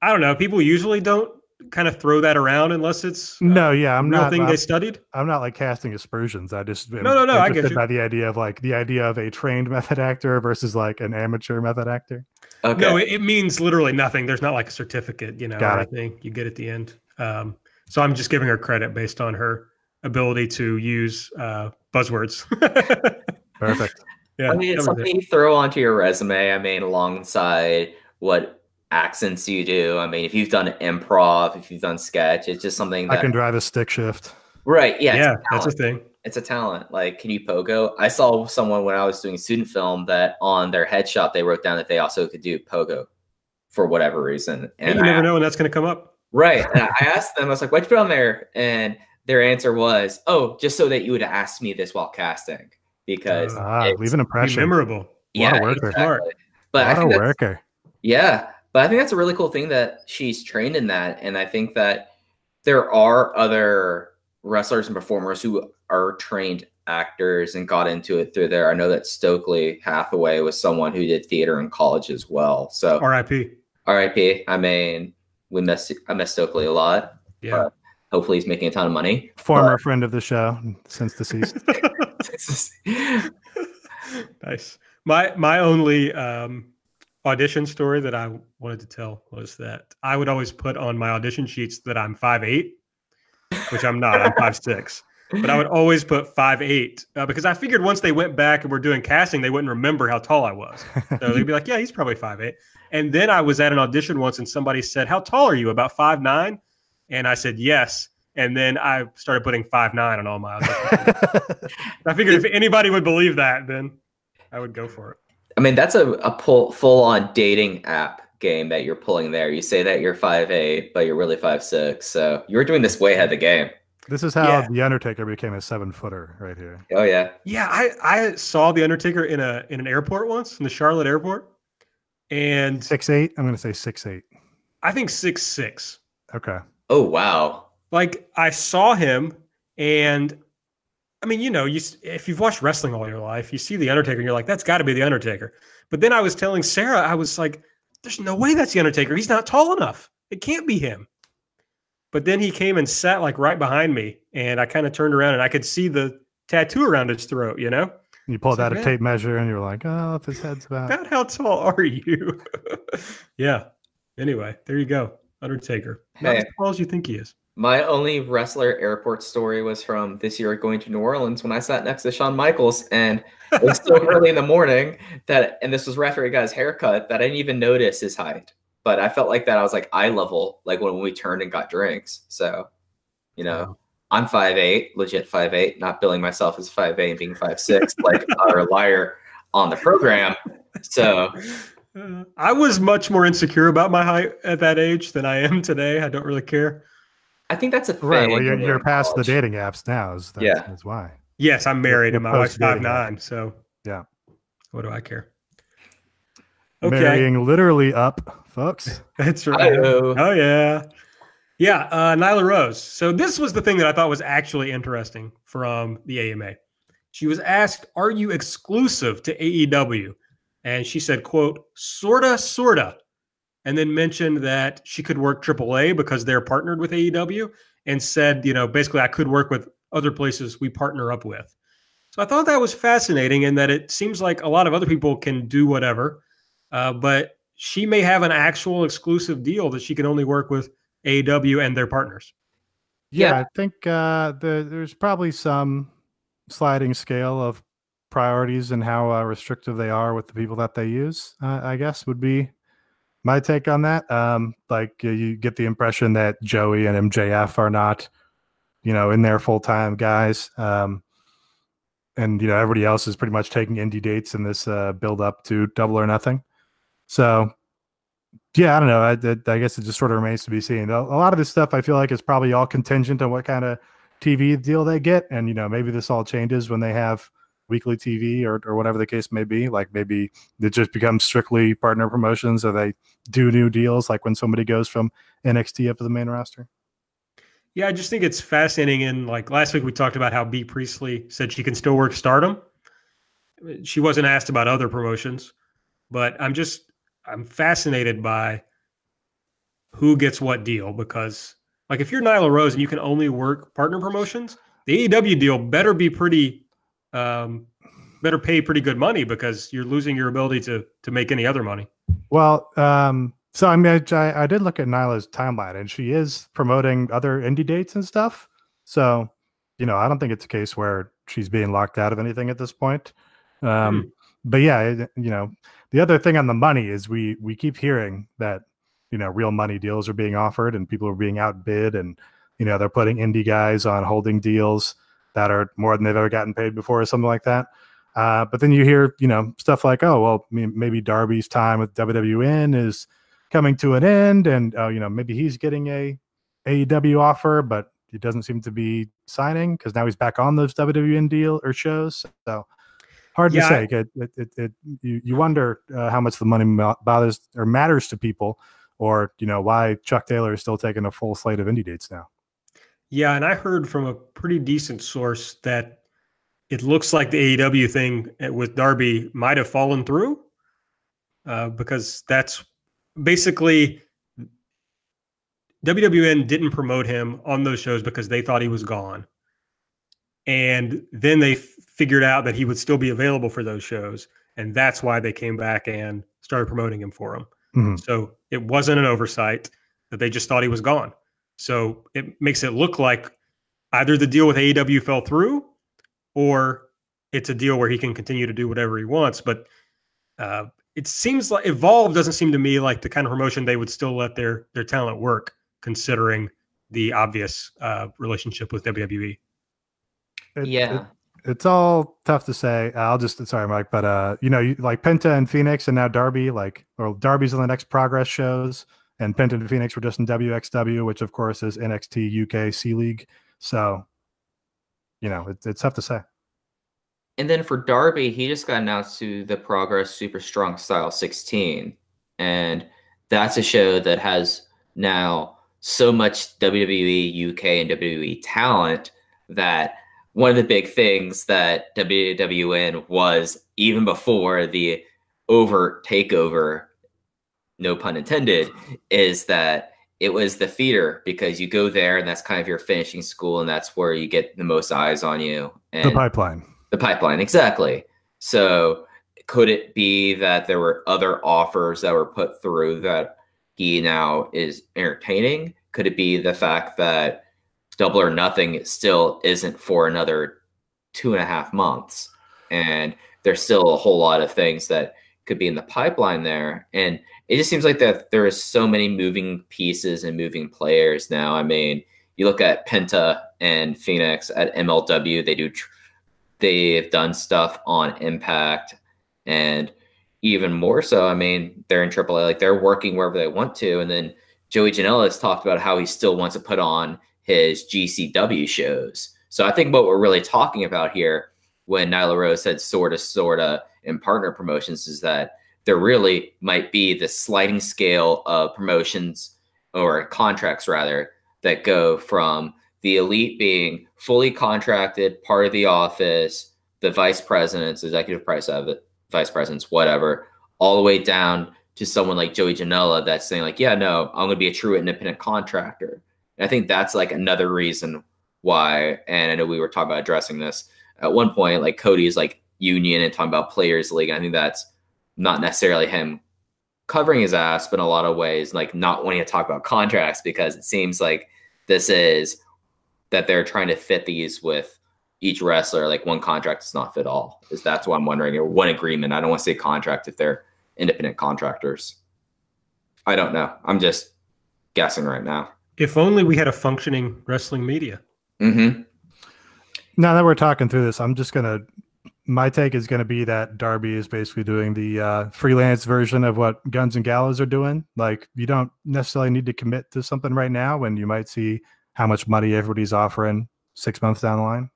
I don't know. People usually don't kind of throw that around unless it's uh, No, yeah, I'm real not. thing I'm, they studied. I'm not like casting aspersions. I just No, no, no, I get you. by the idea of like the idea of a trained [LAUGHS] method actor versus like an amateur method actor. Okay. No, it, it means literally nothing. There's not like a certificate, you know, Got or it. anything you get at the end. Um, so I'm just giving her credit based on her ability to use uh, buzzwords. [LAUGHS] Perfect. yeah, I mean, it's covers it. something you throw onto your resume. I mean, alongside what accents you do. I mean, if you've done improv, if you've done sketch, it's just something that, I can drive a stick shift. right. Yeah. Yeah, a that's a thing. it's a talent. Like, can you pogo? I saw someone when I was doing student film that on their headshot they wrote down that they also could do pogo for whatever reason. And And you I never know when that's going to come up. Right. And I asked them, I was like, what'd you put on there? And their answer was, oh, just so that you would ask me this while casting. Because Uh, Ah, it's- leave an Be impression. memorable. yeah, of worker. exactly. But I What a think that's, worker. yeah, but I think that's a really cool thing that she's trained in that. And I think that there are other wrestlers and performers who are trained actors and got into it through there. I know that Stokely Hathaway was someone who did theater in college as well. So R.I.P. RIP. I mean, we miss I miss Stokely a lot. Yeah. Hopefully he's making a ton of money. Former friend of the show, since deceased. [LAUGHS] nice. My my only um, audition story that I wanted to tell was that I would always put on my audition sheets that I'm five eight, which I'm not. I'm five six. But I would always put five eight uh, because I figured once they went back and were doing casting, they wouldn't remember how tall I was. So they'd be like, "Yeah, he's probably five eight. And then I was at an audition once, and somebody said, "How tall are you? About five nine? And I said, "Yes." And then I started putting five nine on all my auditions. [LAUGHS] I figured if anybody would believe that, then I would go for it. I mean, that's a, a pull, full on dating app game that you're pulling there. You say that you're five eight, but you're really five six. So you're doing this way ahead of the game. this is how Yeah. the Undertaker became a seven footer right here. Oh yeah. Yeah, I, I saw the Undertaker in a in an airport once in the Charlotte airport, and Six eight. I'm gonna say six eight. I think six six. Okay. Oh wow. Like I saw him, and I mean, you know, you if you've watched wrestling all your life, you see the Undertaker, and you're like, that's got to be the Undertaker. But then I was telling Sarah, I was like, there's no way that's the Undertaker. He's not tall enough. It can't be him. But then he came and sat like right behind me, and I kind of turned around and I could see the tattoo around his throat. You know. You pulled So, out a tape measure and you're like, oh, if his head's about. About how tall are you? [LAUGHS] yeah. Anyway, there you go. Undertaker. Not Hey. as tall as you think he is. My only wrestler airport story was from this year going to New Orleans when I sat next to Shawn Michaels and it was so [LAUGHS] early in the morning that and this was right after he got his haircut that I didn't even notice his height. But I felt like that I was like eye level, like when we turned and got drinks. So, you know, I'm 5'8, legit 5'8, not billing myself as 5'8 and being 5'6 like [LAUGHS] our liar on the program. So [LAUGHS] I was much more insecure about my height at that age than I am today. I don't really care. I think that's a thing. Right. Well, you're, you're in past the dating apps now. Is that's, Yeah. that's why. Yes, I'm married you're and my wife's five post-dating nine. So Yeah. what do I care? Okay, Marrying literally up, folks. [LAUGHS] that's right. Hi-yo. Oh yeah, yeah. Uh, Nyla Rose. So this was the thing that I thought was actually interesting from the AMA. She was asked, "Are you exclusive to AEW?" And she said, "quote Sorta, sorta," and then mentioned that she could work AAA because they're partnered with AEW, and said, you know, basically, I could work with other places we partner up with. So I thought that was fascinating, and that it seems like a lot of other people can do whatever, uh, but she may have an actual exclusive deal that she can only work with AEW and their partners. Yeah, Yeah. I think uh, the, there's probably some sliding scale of priorities and how uh, restrictive they are with the people that they use. Uh, I guess would be my take on that. Um, like you get the impression that Joey and MJF are not, you know, in there full time guys. Um, and you know everybody else is pretty much taking indie dates in this uh, build up to Double or Nothing. So yeah, I don't know. I, I, guess it just sort of remains to be seen. A lot of this stuff I feel like is probably all contingent on what kind of TV deal they get, and you know maybe this all changes when they have weekly TV or, or whatever the case may be. Like maybe it just becomes strictly partner promotions, or they do new deals, like when somebody goes from NXT up to the main roster. Yeah, I just think it's fascinating. And like last week, we talked about how Bea Priestley said she can still work Stardom. She wasn't asked about other promotions, but I'm just I'm fascinated by who gets what deal because like if you're Nyla Rose and you can only work partner promotions, the AEW deal better be pretty um, better pay pretty good money because you're losing your ability to to make any other money. Well, um, so I mean, I, I did look at Nyla's timeline, and she is promoting other indie dates and stuff. So, you know, I don't think it's a case where she's being locked out of anything at this point. Um, hmm. But yeah, you know, the other thing on the money is we we keep hearing that you know real money deals are being offered and people are being outbid, and you know they're putting indie guys on holding deals that are more than they've ever gotten paid before, or something like that. Uh, but then you hear, you know, stuff like, oh, well, maybe Darby's time with WWN is coming to an end, and uh, you know maybe he's getting a AEW offer, but he doesn't seem to be signing because now he's back on those WWN deal or shows. So hard yeah, to say. It, it, it, it, you, you wonder uh, how much the money bothers or matters to people, or you know why Chuck Taylor is still taking a full slate of indie dates now. Yeah, and I heard from a pretty decent source that it looks like the AEW thing uh, with Darby might have fallen through uh, because that's basically WWN didn't promote him on those shows because they thought he was gone. And then they f- figured out that he would still be available for those shows. And that's why they came back and started promoting him for him. Mm-hmm. So it wasn't an oversight that they just thought he was gone. So it makes it look like either the deal with AEW fell through or it's a deal where he can continue to do whatever he wants. But uh, it seems like Evolve doesn't seem to me like the kind of promotion they would still let their their talent work, considering the obvious uh, relationship with WWE. It, yeah. It, it's all tough to say. I'll just sorry, Mike, but uh, you know, like Penta and Fenix, and now Darby, like, or Darby's on the next Progress shows, and Penta and Fenix were just in WXW, which of course is NXT UK C League. So, you know, it, it's tough to say. And then for Darby, he just got announced to the Progress Super Strong Style 16. And that's a show that has now so much WWE UK and WWE talent that one of the big things that WWN was even before the overt takeover, no pun intended, is that it was the theater because you go there and that's kind of your finishing school and that's where you get the most eyes on you. And the pipeline the pipeline, exactly. So could it be that there were other offers that were put through that he now is entertaining? Could it be the fact that double or nothing still isn't for another two and a half months? And there's still a whole lot of things that could be in the pipeline there. And it just seems like that there is so many moving pieces and moving players now. I mean, you look at Penta and Fenix at MLW, they do they've done stuff on Impact and even more so. I mean, they're in AAA, like they're working wherever they want to. And then Joey Janela has talked about how he still wants to put on his GCW shows. So I think what we're really talking about here when Nyla Rose said sorta, sorta in partner promotions is that there really might be this sliding scale of promotions or contracts rather that go from the elite being fully contracted, part of the office, the vice presidents, executive price of it, vice presidents, whatever, all the way down to someone like Joey Janela that's saying like, yeah, no, I'm going to be a true independent contractor. And I think that's like another reason why. And I know we were talking about addressing this at one point, like Cody's like union and talking about players league. I think that's not necessarily him covering his ass, but in a lot of ways, like not wanting to talk about contracts because it seems like this is that they're trying to fit these with each wrestler. Like one contract does not fit all. Is that's why I'm wondering, or one agreement. I don't want to say contract if they're independent contractors. I don't know. I'm just guessing right now. If only we had a functioning wrestling media. Mm-hmm. Now that we're talking through this, I'm just gonna my take is going to be that Darby is basically doing the uh, freelance version of what Guns and Gallows are doing. Like, you don't necessarily need to commit to something right now when you might see how much money everybody's offering six months down the line.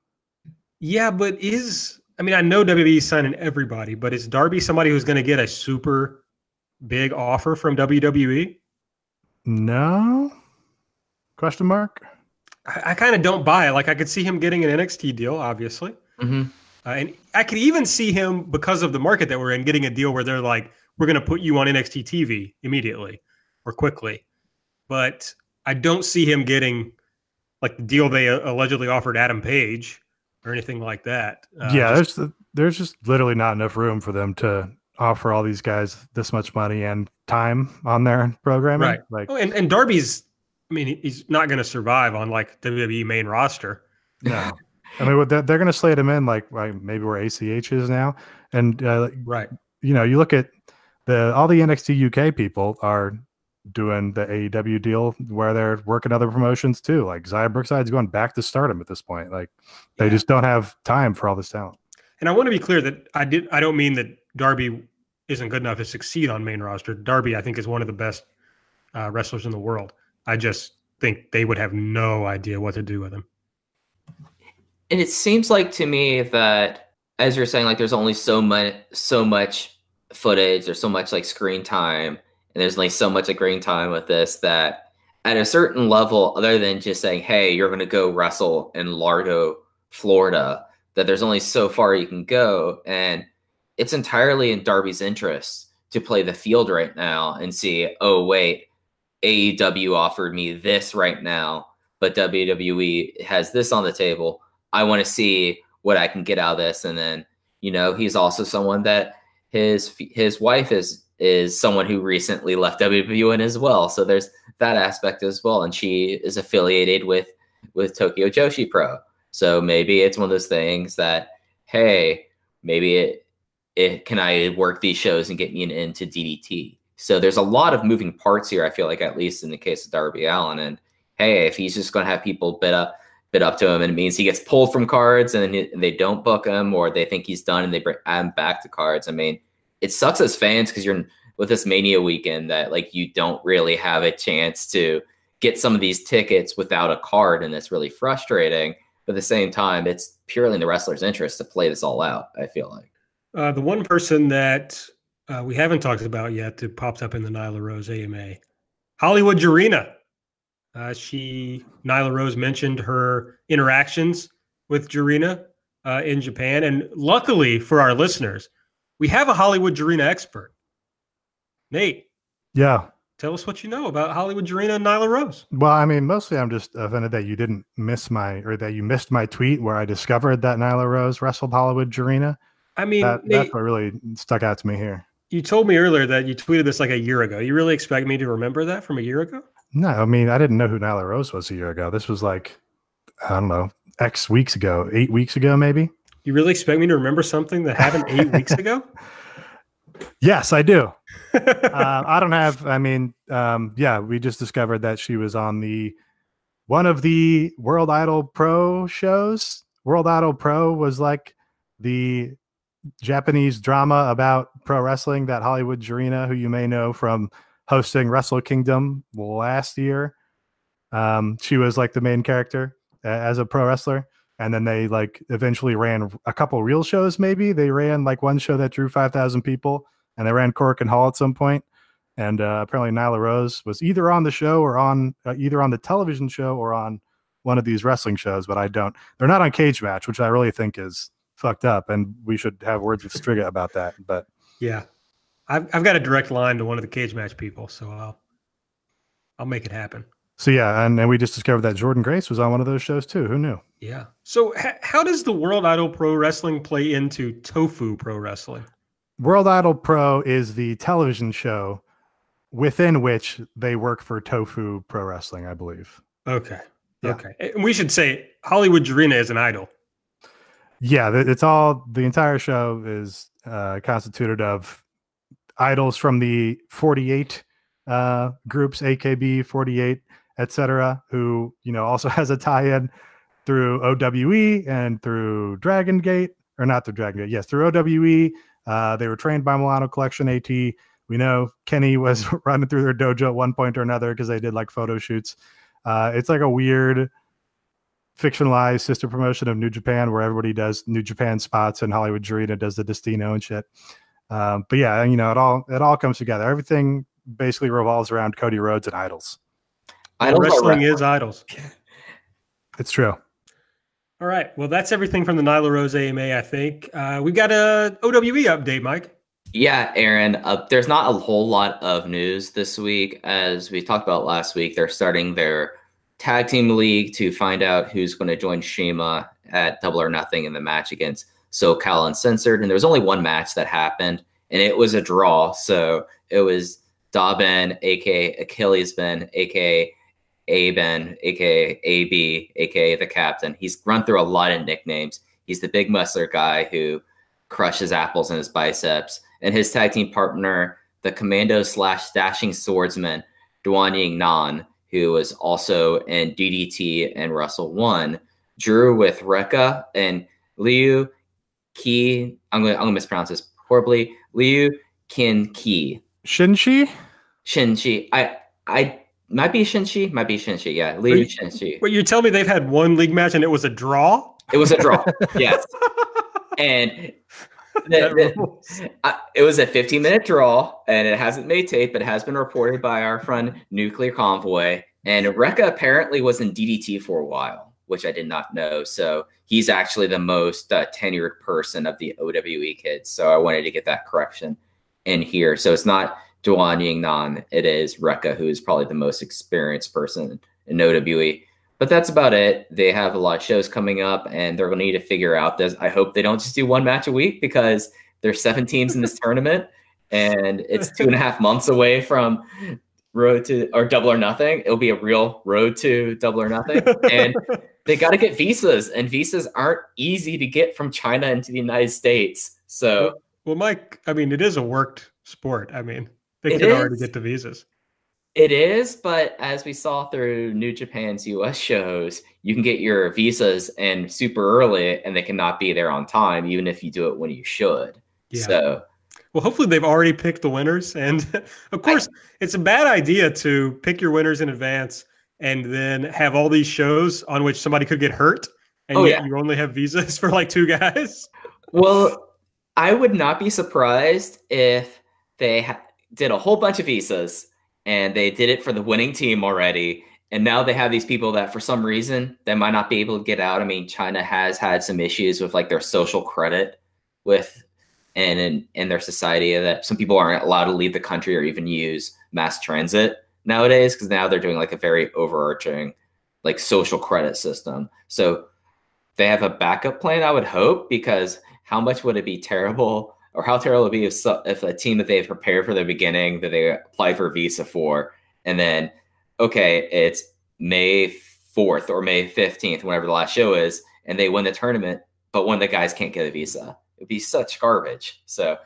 Yeah, but is I mean I know WWE signing everybody, but is Darby somebody who's going to get a super big offer from WWE? No? Question mark. I, I kind of don't buy it. Like I could see him getting an NXT deal, obviously. Mhm. Uh, and I could even see him because of the market that we're in getting a deal where they're like, we're going to put you on NXT TV immediately or quickly. But I don't see him getting like the deal they uh, allegedly offered Adam Page or anything like that. Uh, yeah, just- there's there's just literally not enough room for them to offer all these guys this much money and time on their programming. Right. Like, oh, and, and Darby's, I mean, he's not going to survive on like WWE main roster. no. [LAUGHS] I mean, they're, they're going to slate him in like, like maybe where ACH is now, and uh, Right. you know, you look at the all the NXT UK people are doing the AEW deal where they're working other promotions too. Like Xia Brookside's going back to stardom at this point. Like they Yeah. just don't have time for all this talent. And I want to be clear that I did. I don't mean that Darby isn't good enough to succeed on main roster. Darby, I think, is one of the best uh, wrestlers in the world. I just think they would have no idea what to do with him. And it seems like to me that, as you're saying, like there's only so much, so much footage, there's so much like screen time, and there's only so much like screen time with this that at a certain level, other than just saying, "Hey, you're going to go wrestle in Largo, Florida," that there's only so far you can go, and it's entirely in Darby's interest to play the field right now and see, oh wait, AEW offered me this right now, but WWE has this on the table. I want to see what I can get out of this. And then, you know, he's also someone that his his wife is is someone who recently left WWE as well. So there's that aspect as well, and she is affiliated with with Tokyo Joshi Pro. So maybe it's one of those things that, hey, maybe it it can I work these shows and get me an into DDT. So there's a lot of moving parts here. I feel like at least in the case of Darby Allin, and hey, if he's just going to have people bid up bid up to him, and it means he gets pulled from cards, and they don't book him, or they think he's done and they bring him back to cards. I mean, it sucks as fans because you're with this Mania weekend that like you don't really have a chance to get some of these tickets without a card, and it's really frustrating. But at the same time, it's purely in the wrestler's interest to play this all out. I feel like. Uh, the one person that uh, we haven't talked about yet that popped up in the Nyla Rose AMA, Hollywood Jarena. Uh, she, Nyla Rose mentioned her interactions with Jarena uh, in Japan. And luckily for our listeners, we have a Hollywood Jarena expert. Nate, Yeah. tell us what you know about Hollywood Jarena and Nyla Rose. Well, I mean, mostly I'm just offended that you didn't miss my or that you missed my tweet where I discovered that Nyla Rose wrestled Hollywood Jarena. I mean, That, Nate, that's what really stuck out to me here. You told me earlier that you tweeted this like a year ago. You really expect me to remember that from a year ago? No, I mean, I didn't know who Nyla Rose was a year ago. This was like, I don't know, X weeks ago, eight weeks ago, maybe. You really expect me to remember something that happened eight weeks [LAUGHS] ago? Yes, I do. [LAUGHS] uh, I don't have. I mean, um, yeah, we just discovered that she was on the one of the World Idol Pro shows. World Idol Pro was like the Japanese drama about pro wrestling that Hollywood Jarena, who you may know from hosting Wrestle Kingdom last year, um, she was like the main character as a pro wrestler. And then they like eventually ran a couple real shows. Maybe they ran like one show that drew five thousand people, and they ran Korakuen Hall at some point. And uh, apparently Nyla Rose was either on the show or on uh, either on the television show or on one of these wrestling shows. But I don't. They're not on Cage Match, which I really think is fucked up, and we should have words with Striga about that. But yeah. I've, I've got a direct line to one of the cage match people, so I'll I'll make it happen. so yeah, and, and we just discovered that Jordynne Grace was on one of those shows too. Who knew? Yeah. So h- how does the World Idol Pro Wrestling play into Tofu Pro Wrestling? World Idol Pro is the television show within which they work for Tofu Pro Wrestling, I believe. Okay. Yeah. Okay. And we should say Hollywood Jarena is an idol. Yeah, it's all the entire show is uh, constituted of idols from the 48 uh, groups, AKB 48, etc., who you know also [LAUGHS] has a tie-in through OWE and through Dragon Gate or not through Dragon Gate. Yes, through OWE. Uh, they were trained by Milano Collection AT. We know Kenny [LAUGHS] was running through their dojo at one point or another because they did like photo shoots. Uh, it's like a weird fictionalized sister promotion of New Japan where everybody does New Japan spots and Hollywood Dream does the Destino and shit. Um, but yeah, you know, it all it all comes together. Everything basically revolves around Cody Rhodes and idols. Idols Wrestling wrestling. is idols. [LAUGHS] It's true. All right. Well, that's everything from the Nyla Rose AMA, I think. Uh, we got a OWE update, Mike. Yeah, Aaron, uh, there's not a whole lot of news this week. As we talked about last week, they're starting their tag team league to find out who's going to join CIMA at Double or Nothing in the match against SoCal Uncensored. And there was only one match that happened, and it was a draw. So it was Dobbin, aka Achilles Ben, aka Aben, aka AB, aka the captain. He's run through a lot of nicknames. He's the big muscular guy who crushes apples in his biceps. And his tag team partner, the commando slash dashing swordsman, Duan Ying Nan, who was also in DDT and Wrestle-1, drew with Rekka and Liu Ki. I'm gonna I'm gonna mispronounce this horribly. Liu Kin Ki. Shinshi? Shinshi. I I might be Shinshi, might be Shinshi. Yeah, Liu you- Shinchi. Wait, you tell me they've had one league match and it was a draw? It was a draw. [LAUGHS] yes, and [LAUGHS] the- the- I, it was a 15 minute draw, and it hasn't made tape, but it has been reported by our friend Nuclear Convoy. And Rekka apparently was in DDT for a while, which I did not know. So he's actually the most uh, tenured person of the OWE kids. So I wanted to get that correction in here. So it's not Duan Yingnan, it is Rekka, who is probably the most experienced person in OWE. But that's about it. They have a lot of shows coming up, and they're going to need to figure out this. I hope they don't just do one match a week because there's seven teams in this tournament, and it's two and a half months away from road to or double or nothing. It'll be a real road to double or nothing, and they got to get visas, and visas aren't easy to get from China into the United States. So well, Mike, I mean, it is a worked sport. I mean, they can already get the visas. It is, but as we saw through New Japan's US shows, you can get your visas in super early and they cannot be there on time, even if you do it when you should. Yeah. So Well, hopefully they've already picked the winners. And [LAUGHS] of course, it's a bad idea to pick your winners in advance and then have all these shows on which somebody could get hurt. And Oh, yeah. you only have visas [LAUGHS] for like two guys. well, I would not be surprised if they ha- did a whole bunch of visas and they did it for the winning team already. And now they have these people that, for some reason, they might not be able to get out. I mean, China has had some issues with like their social credit with and in, in their society that some people aren't allowed to leave the country or even use mass transit nowadays because now they're doing like a very overarching like social credit system. So they have a backup plan, I would hope, because how much would it be terrible or how terrible it would be if, if a team that they've prepared for the beginning that they applied for a visa for, and then, okay, it's May 4th or May 15th, whenever the last show is, and they win the tournament, but one of the guys can't get a visa. It'd be such garbage. So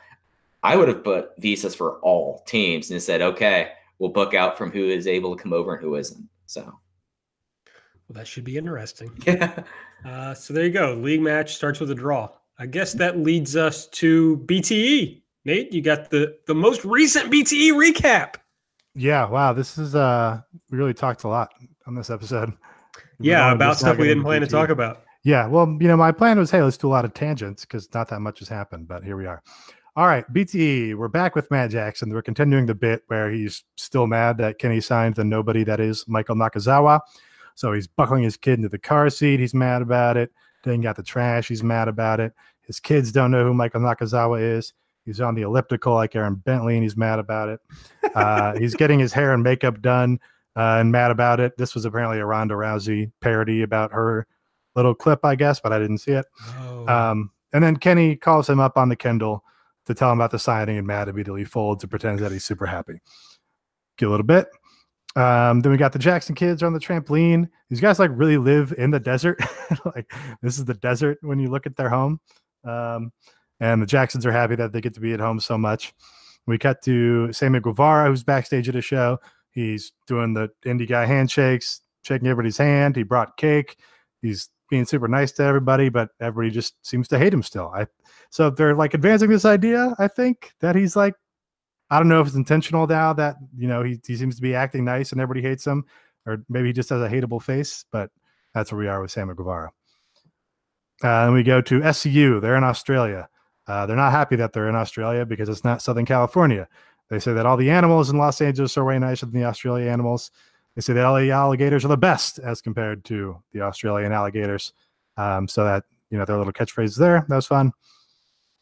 I would have put visas for all teams and said, okay, we'll book out from who is able to come over and who isn't. So, Well, that should be interesting. [LAUGHS] yeah. Uh, so there you go. League match starts with a draw. I guess that leads us to BTE. Nate, you got the the most recent BTE recap. Yeah, wow. This is uh we really talked a lot on this episode. We [LAUGHS] Yeah, about stuff we didn't plan to talk about. Yeah, well, you know, my plan was, hey, let's do a lot of tangents because not that much has happened, but here we are. All right, BTE, we're back with Matt Jackson. We're continuing the bit where he's still mad that Kenny signed the nobody that is Michael Nakazawa. So he's buckling his kid into the car seat. He's mad about it. Then got the trash. He's mad about it. His kids don't know who Michael Nakazawa is. He's on the elliptical like Aaron Bentley, and he's mad about it. Uh, he's [LAUGHS] getting his hair and makeup done uh, and mad about it. This was apparently a Ronda Rousey parody about her little clip, I guess, but I didn't see it. Oh, Um, and then Kenny calls him up on the Kindle to tell him about the signing, and Matt immediately folds and pretends that he's super happy. Get a little bit. Um, then we got the Jackson kids on the trampoline. These guys like really live in the desert. [LAUGHS] like this is the desert when you look at their home. Um, and the Jacksons are happy that they get to be at home so much. We cut to Sammy Guevara, who's backstage at a show. He's doing the indie guy handshakes, shaking everybody's hand. He brought cake. He's being super nice to everybody, but everybody just seems to hate him still. I so they're like advancing this idea. I think that he's like, I don't know if it's intentional now that you know he he seems to be acting nice and everybody hates him, or maybe he just has a hateable face. But that's where we are with Sammy Guevara. Uh, and we go to SCU. They're in Australia. Uh, they're not happy that they're in Australia because it's not Southern California. They say that all the animals in Los Angeles are way nicer than the Australia animals. They say that LA alligators are the best as compared to the Australian alligators. Um, so that you know their little catchphrase there. That was fun.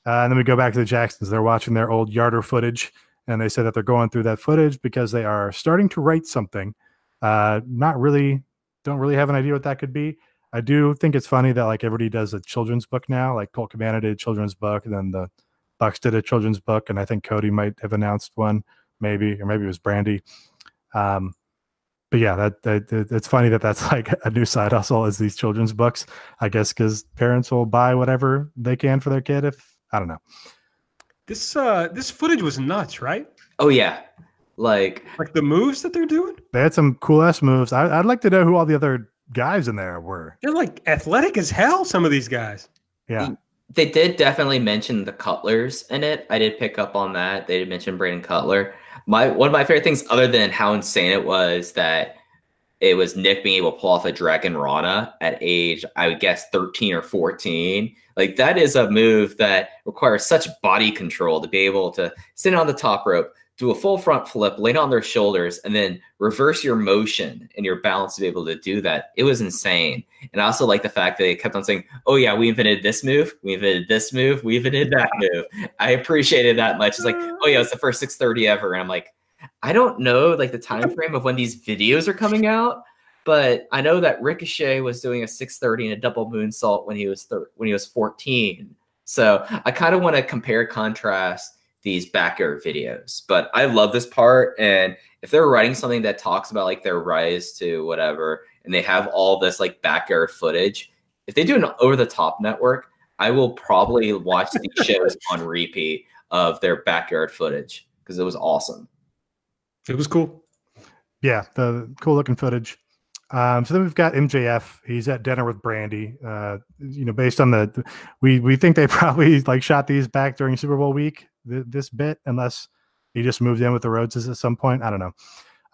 Uh, and then we go back to the Jacksons. They're watching their old Yarder footage, and they said that they're going through that footage because they are starting to write something. Uh, not really, don't really have an idea what that could be. I do think it's funny that like everybody does a children's book now. Like Colt Cabana did a children's book, and then the Bucks did a children's book, and I think Cody might have announced one, maybe, or maybe it was Brandi. Um, but yeah, that, that it's funny that that's [LAUGHS] like a new side hustle is these children's books. I guess because parents will buy whatever they can for their kid. If I don't know, this uh this footage was nuts, right? Oh yeah, like like the moves that they're doing. They had some cool ass moves. I, would like to know who all the other guys in there were. They're like athletic as hell. Some of these guys. Yeah. They did definitely mention the Cutlers in it. I did pick up on that. They did mention Brandon Cutler. My one of my favorite things, other than how insane it was that it was Nick being able to pull off a Dragon Rana at age, I would guess, 13 or 14. Like that is a move that requires such body control to be able to sit on the top rope, do a full front flip, land on their shoulders, and then reverse your motion and your balance to be able to do that. It was insane. And I also like the fact that they kept on saying, Oh, yeah, we invented this move, we invented this move, we invented that move. I appreciated that much. It's like, mm-hmm. oh yeah, it's the first 630 ever. And I'm like, I don't know like the time frame of when these videos are coming out, but I know that Ricochet was doing a 630 and a double moonsault when he was thir- when he was 14. So I kind of want to compare contrast these backyard videos. But I love this part. And if they're writing something that talks about like their rise to whatever, and they have all this like backyard footage, if they do an over the top network, I will probably watch these shows on [LAUGHS] repeat of their backyard footage because it was awesome. It was cool. Yeah, the cool looking footage. Um, so then we've got MJF. He's at dinner with Brandi. Uh, you know, based on the, we we think they [LAUGHS] probably like shot these back during Super Bowl week th- this bit, unless he just moved in with the Rhodeses at some point. I don't know.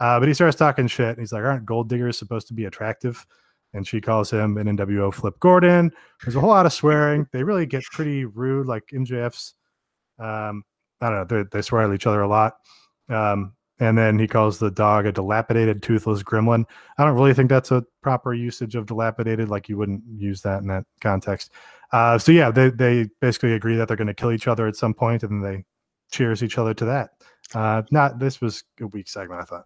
Uh, but he starts talking shit. He's like, "Aren't gold diggers supposed to be attractive?" And she calls him an NWO Flip Gordon. There's a whole lot of swearing. They really get pretty rude. Like MJF's, um, I don't know. They swear at each other a lot. Um, and then he calls the dog a dilapidated, toothless gremlin. I don't really think that's a proper usage of dilapidated. Like you wouldn't use that in that context. Uh, so yeah, they they basically agree that they're going to kill each other at some point, and they cheers each other to that. Uh, not this was a weak segment, I thought.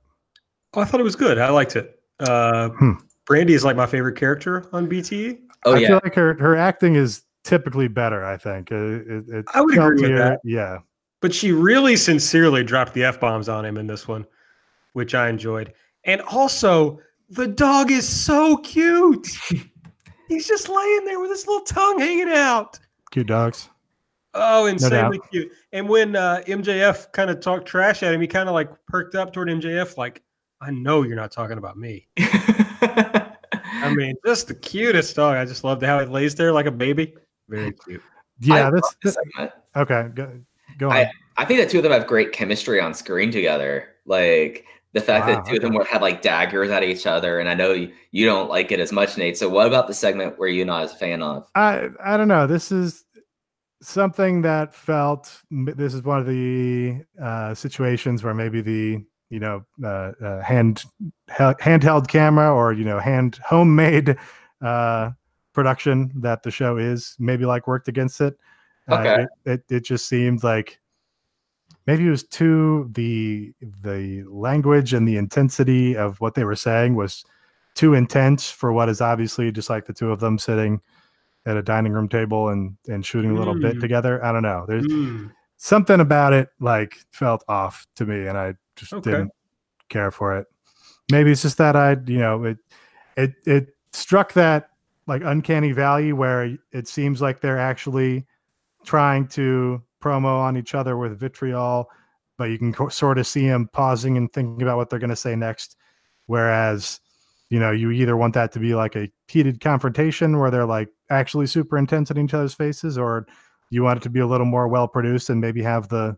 Oh, I thought it was good. I liked it. Uh, hmm. Brandi is like my favorite character on BTE. Oh I yeah, feel like her her acting is typically better. I think it, it, I would agree with that. Yeah, but she really sincerely dropped the f bombs on him in this one, which I enjoyed. And also, the dog is so cute. [LAUGHS] He's just laying there with his little tongue hanging out. Cute dogs. Oh, insanely no cute. And when uh, MJF kind of talked trash at him, he kind of like perked up toward MJF, like, I know you're not talking about me. [LAUGHS] I mean, just the cutest dog. I just love how it lays there like a baby. Very cute. Yeah, I that's, that's okay. Go, go on. I, I think the two of them have great chemistry on screen together. Like the fact wow, that two okay. of them were, had like daggers at each other and i know you, you don't like it as much nate so what about the segment where you're not as a fan of i i don't know this is something that felt this is one of the uh, situations where maybe the you know uh, uh, hand handheld camera or you know hand homemade uh, production that the show is maybe like worked against it. Uh. It, it, it just seemed like maybe it was too the the language and the intensity of what they were saying was too intense for what is obviously just like the two of them sitting at a dining room table and and shooting a little mm. bit together. I don't know. There's mm. something about it like felt off to me, and I just okay. didn't care for it. Maybe it's just that I, you know, it it it struck that like uncanny valley where it seems like they're actually trying to promo on each other with vitriol, but you can co- sort of see them pausing and thinking about what they're going to say next. Whereas you know, you either want that to be like a heated confrontation where they're like actually super intense in each other's faces, or you want it to be a little more well produced and maybe have the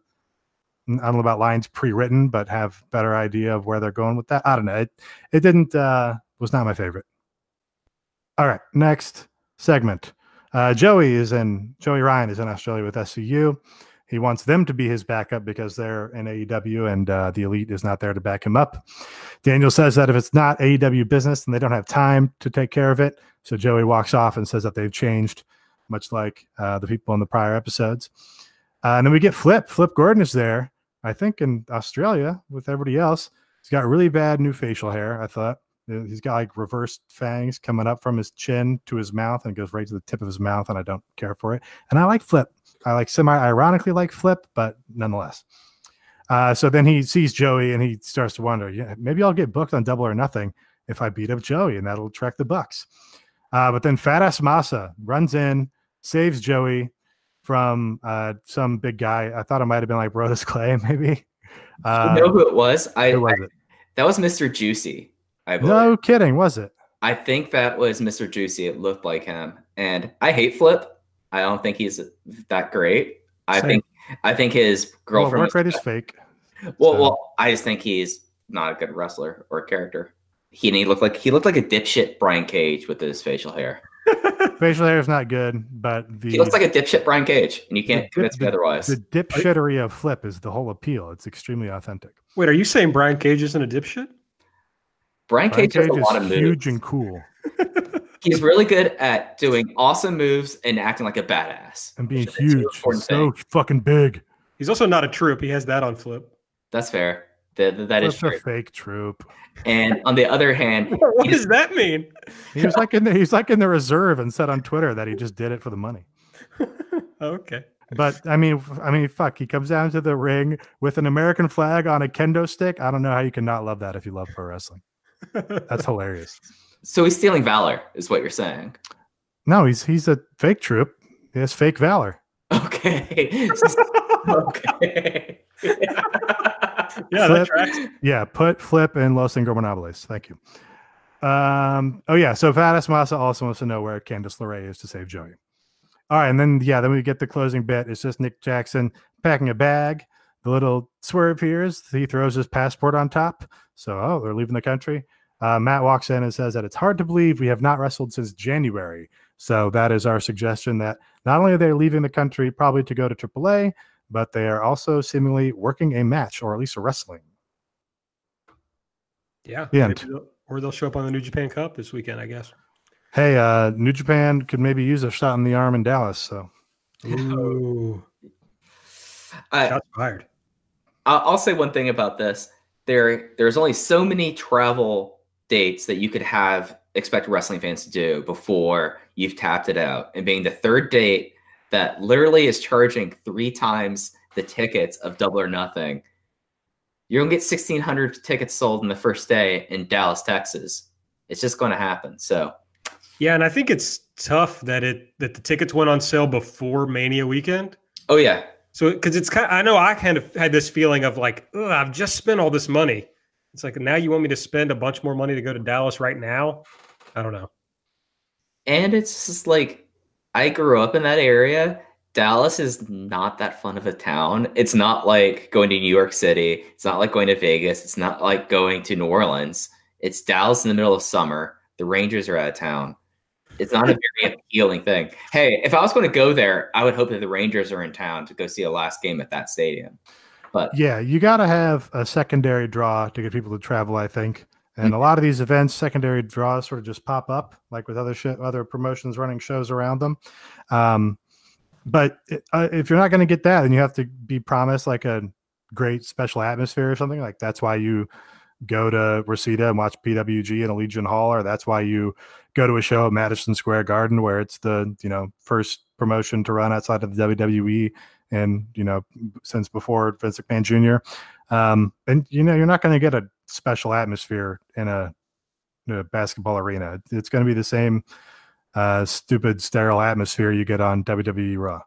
I don't know about lines pre-written, but have better idea of where they're going with that. I don't know. It it didn't uh was not my favorite. All right, next segment. Uh Joey is in Joey Ryan is in Australia with SCU. He wants them to be his backup because they're in AEW and uh, the elite is not there to back him up. Daniel says that if it's not AEW business, then they don't have time to take care of it. So Joey walks off and says that they've changed, much like uh, the people in the prior episodes. Uh, and then we get Flip. Flip Gordon is there, I think, in Australia with everybody else. He's got really bad new facial hair, I thought. Uh, He's got like reversed fangs coming up from his chin to his mouth and it goes right to the tip of his mouth, and I don't care for it. And I like Flip. I like semi ironically like Flip, but nonetheless. Uh, so then he sees Joey and he starts to wonder, yeah, maybe I'll get booked on double or nothing if I beat up Joey, and that'll attract the Bucks. Uh, but then Fat Ass Massa runs in, saves Joey from uh, some big guy. I thought it might have been like Brodus Clay, [LAUGHS] maybe. Uh, you know who it was? I, who was I- it? that was Mr. Juicy. I believe. No kidding, was it? I think that was Mr. Juicy. It looked like him, and I hate Flip. I don't think he's that great. I Same. think I think his Well, girlfriend. work rate is fake. well, so- well, I just think he's not a good wrestler or character. He, and he looked like he looked like a dipshit Brian Cage with his facial hair. [LAUGHS] Facial hair is not good, but the He looks like a dipshit Brian Cage, and you can't The- convince me otherwise. the dipshittery of Flip is the whole appeal. It's extremely authentic. Wait, are you saying Brian Cage isn't a dipshit? Brian Brian Cage has a is lot of moves. huge and cool [LAUGHS] He's really good at doing awesome moves and acting like a badass. and being which is a two huge. important so thing. fucking big. He's also not a troop. He has that on flip. That's fair. That, that- that is Flip's true. a fake troop. And on the other hand, [LAUGHS] what does that mean? He was like in the he's like in the reserve and said on Twitter that he just did it for the money. [LAUGHS] okay. But I mean, f- I mean, fuck. He comes down to the ring with an American flag on a kendo stick. I don't know how you can not love that if you love pro wrestling. That's hilarious. so he's stealing valor, is what you're saying. No, he's he's a fake troop. He has fake valor. Okay. [LAUGHS] okay. yeah, that Flip. tracks. Yeah, put Flip in Los Ingobernables. Thank you. Um. Oh yeah. So Fat Ass Massa also wants to know where Candice LeRae is to save Joey. All right, and then yeah, then we get the closing bit. It's just Nick Jackson packing a bag. The little swerve here is he throws his passport on top. So oh, they're leaving the country. Uh, Matt walks in and says that it's hard to believe we have not wrestled since January. So that is our suggestion that not only are they leaving the country probably to go to AAA, but they are also seemingly working a match or at least a wrestling. Yeah. The end. they'll- Or they'll show up on the New Japan Cup this weekend, I guess. Hey, uh, New Japan could maybe use a shot in the arm in Dallas. So Ooh. I, Shots fired. I'll I'll say one thing about this. There, there's only so many travel dates that you could have expect wrestling fans to do before you've tapped it out. And being the third date that literally is charging three times the tickets of Double or Nothing, you're gonna get 1,600 tickets sold in the first day in Dallas, Texas. It's just going to happen. So Yeah, and I think it's tough that it that the tickets went on sale before Mania weekend. Oh yeah, So because it's kind, I know I kind of had this feeling of like, I've just spent all this money. It's like now you want me to spend a bunch more money to go to Dallas right now. I don't know. and it's just like I grew up in that area. Dallas is not that fun of a town. It's not like going to New York City. It's not like going to Vegas. It's not like going to New Orleans. It's Dallas in the middle of summer. The Rangers are out of town. It's not a very appealing thing. Hey, if I was going to go there, I would hope that the Rangers are in town to go see a last game at that stadium. But yeah, you got to have a secondary draw to get people to travel. I think, and a lot of these events, secondary draws sort of just pop up, like with other sh- other promotions running shows around them. Um, but it- uh, if you're not going to get that, then you have to be promised like a great special atmosphere or something. Like that's why you go to Reseda and watch PWG in Allegiant Hall, or that's why you go to a show at Madison Square Garden where it's the you know first promotion to run outside of the WWE and you know since before Vince McMahon Jr. Um, and you know you're not going to get a special atmosphere in a, in a basketball arena. It's going to be the same uh, stupid sterile atmosphere you get on WWE Raw.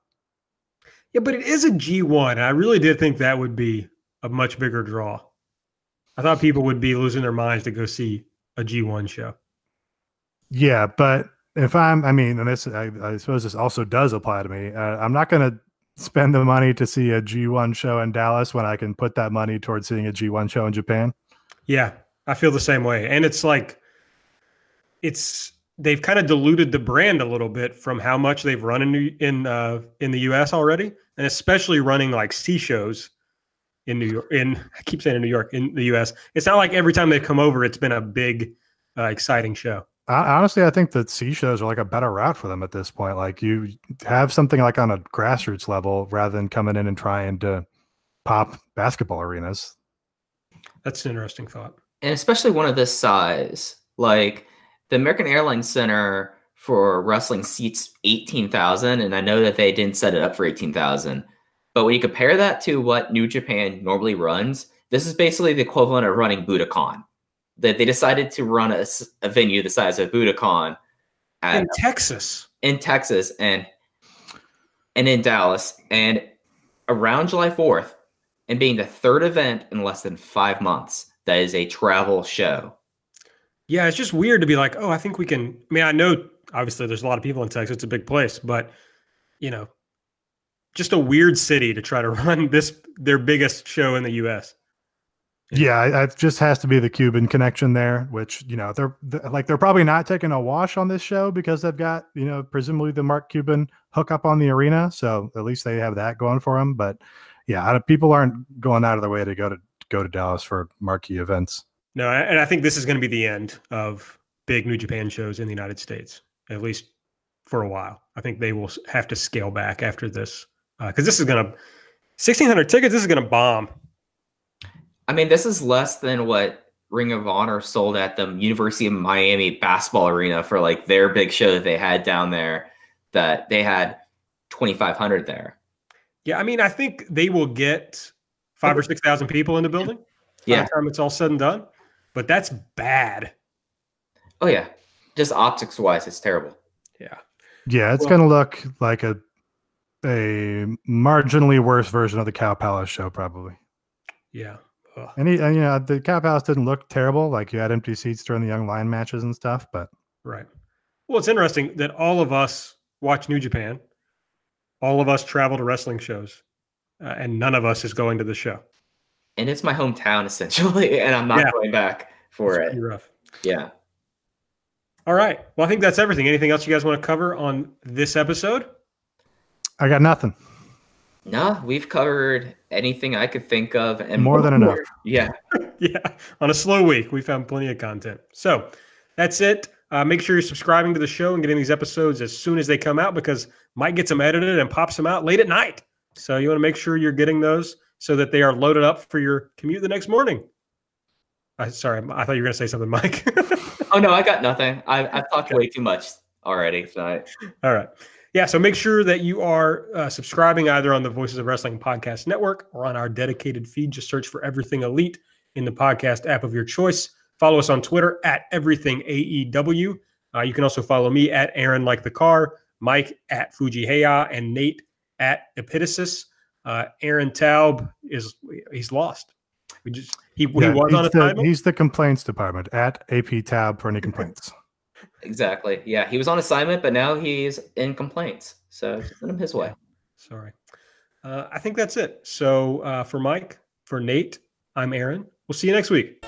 Yeah, but it is a G1. And I really did think that would be a much bigger draw. I thought people would be losing their minds to go see a G1 show. Yeah, but if I'm, I mean, and this, I, I suppose this also does apply to me. Uh, I'm not going to spend the money to see a G1 show in Dallas when I can put that money towards seeing a G1 show in Japan. Yeah, I feel the same way. And it's like, it's they've kind of diluted the brand a little bit from how much they've run in in uh, in the U.S. already, and especially running like C shows in New York. In I keep saying in New York in the U.S. It's not like every time they come over, it's been a big, uh, exciting show. I, honestly, I think that C shows are like a better route for them at this point. Like you have something like on a grassroots level rather than coming in and trying to pop basketball arenas. That's an interesting thought. And especially one of this size, like the American Airlines Center for wrestling seats 18,000 and I know that they didn't set it up for 18,000. But when you compare that to what New Japan normally runs, this is basically the equivalent of running Budokan. That they decided to run a, a venue the size of Budokan in Texas. In Texas and and in Dallas and around July 4th and being the third event in less than 5 months that is a travel show yeah, it's just weird to be like, oh, I think we can. I mean, I know obviously there's a lot of people in Texas; it's a big place, but you know, just a weird city to try to [LAUGHS] run this their biggest show in the U.S. Yeah, it just has to be the Cuban connection there, which you know they're, they're like they're probably not taking a wash on this show because they've got you know presumably the Mark Cuban hookup on the arena, so at least they have that going for them. But yeah, people aren't going out of their way to go to go to Dallas for marquee events. No, and I think this is going to be the end of big New Japan shows in the United States, at least for a while. I think they will have to scale back after this because uh, this is going to 1600 tickets. This is going to bomb. I mean, this is less than what Ring of Honor sold at the University of Miami basketball arena for like their big show that they had down there. That they had 2,500 there. Yeah, I mean, I think they will get five or six thousand people in the building. Yeah, time it's all said and done but that's bad. Oh yeah, just optics wise, it's terrible. Yeah, yeah, it's well, gonna look like a a marginally worse version of the Cow Palace show, probably. Yeah. Ugh. And, he, and you know the Cow Palace didn't look terrible. Like you had empty seats during the Young Lion matches and stuff, but right. Well, it's interesting that all of us watch New Japan. All of us travel to wrestling shows, uh, and none of us is going to the show and it's my hometown [LAUGHS] essentially, and I'm not yeah. going back for it. Rough. Yeah. All right. Well, I think that's everything. Anything else you guys want to cover on this episode? I got nothing. No, we've covered anything I could think of, and more, more than enough. Yeah. [LAUGHS] [LAUGHS] yeah. On a slow week, we found plenty of content. So that's it. Uh, make sure you're subscribing to the show and getting these episodes as soon as they come out because Mike gets them edited and pops them out late at night. So you want to make sure you're getting those so that they are loaded up for your commute the next morning. I, sorry, I thought you were going to say something, Mike. [LAUGHS] oh no, I got nothing. I, have talked okay. way too much already tonight. All right. Yeah, so make sure that you are uh, subscribing either on the Voices of Wrestling Podcast Network or on our dedicated feed. Just search for Everything Elite in the podcast app of your choice. Follow us on Twitter at Everything AEW. Uh, you can also follow me at Aaron Like the Car, Mike at Fuji Heya, and Nate at Epitasis. Uh, Aaron Taub is he's lost. We just he, yeah, he was on assignment. He's the complaints department at AP Tab for any complaints. Exactly. Yeah, he was on assignment, but now he's in complaints. So send him his way. Sorry. Uh, I think that's it. So uh, for Mike, for Nate, I'm Aaron. We'll see you next week.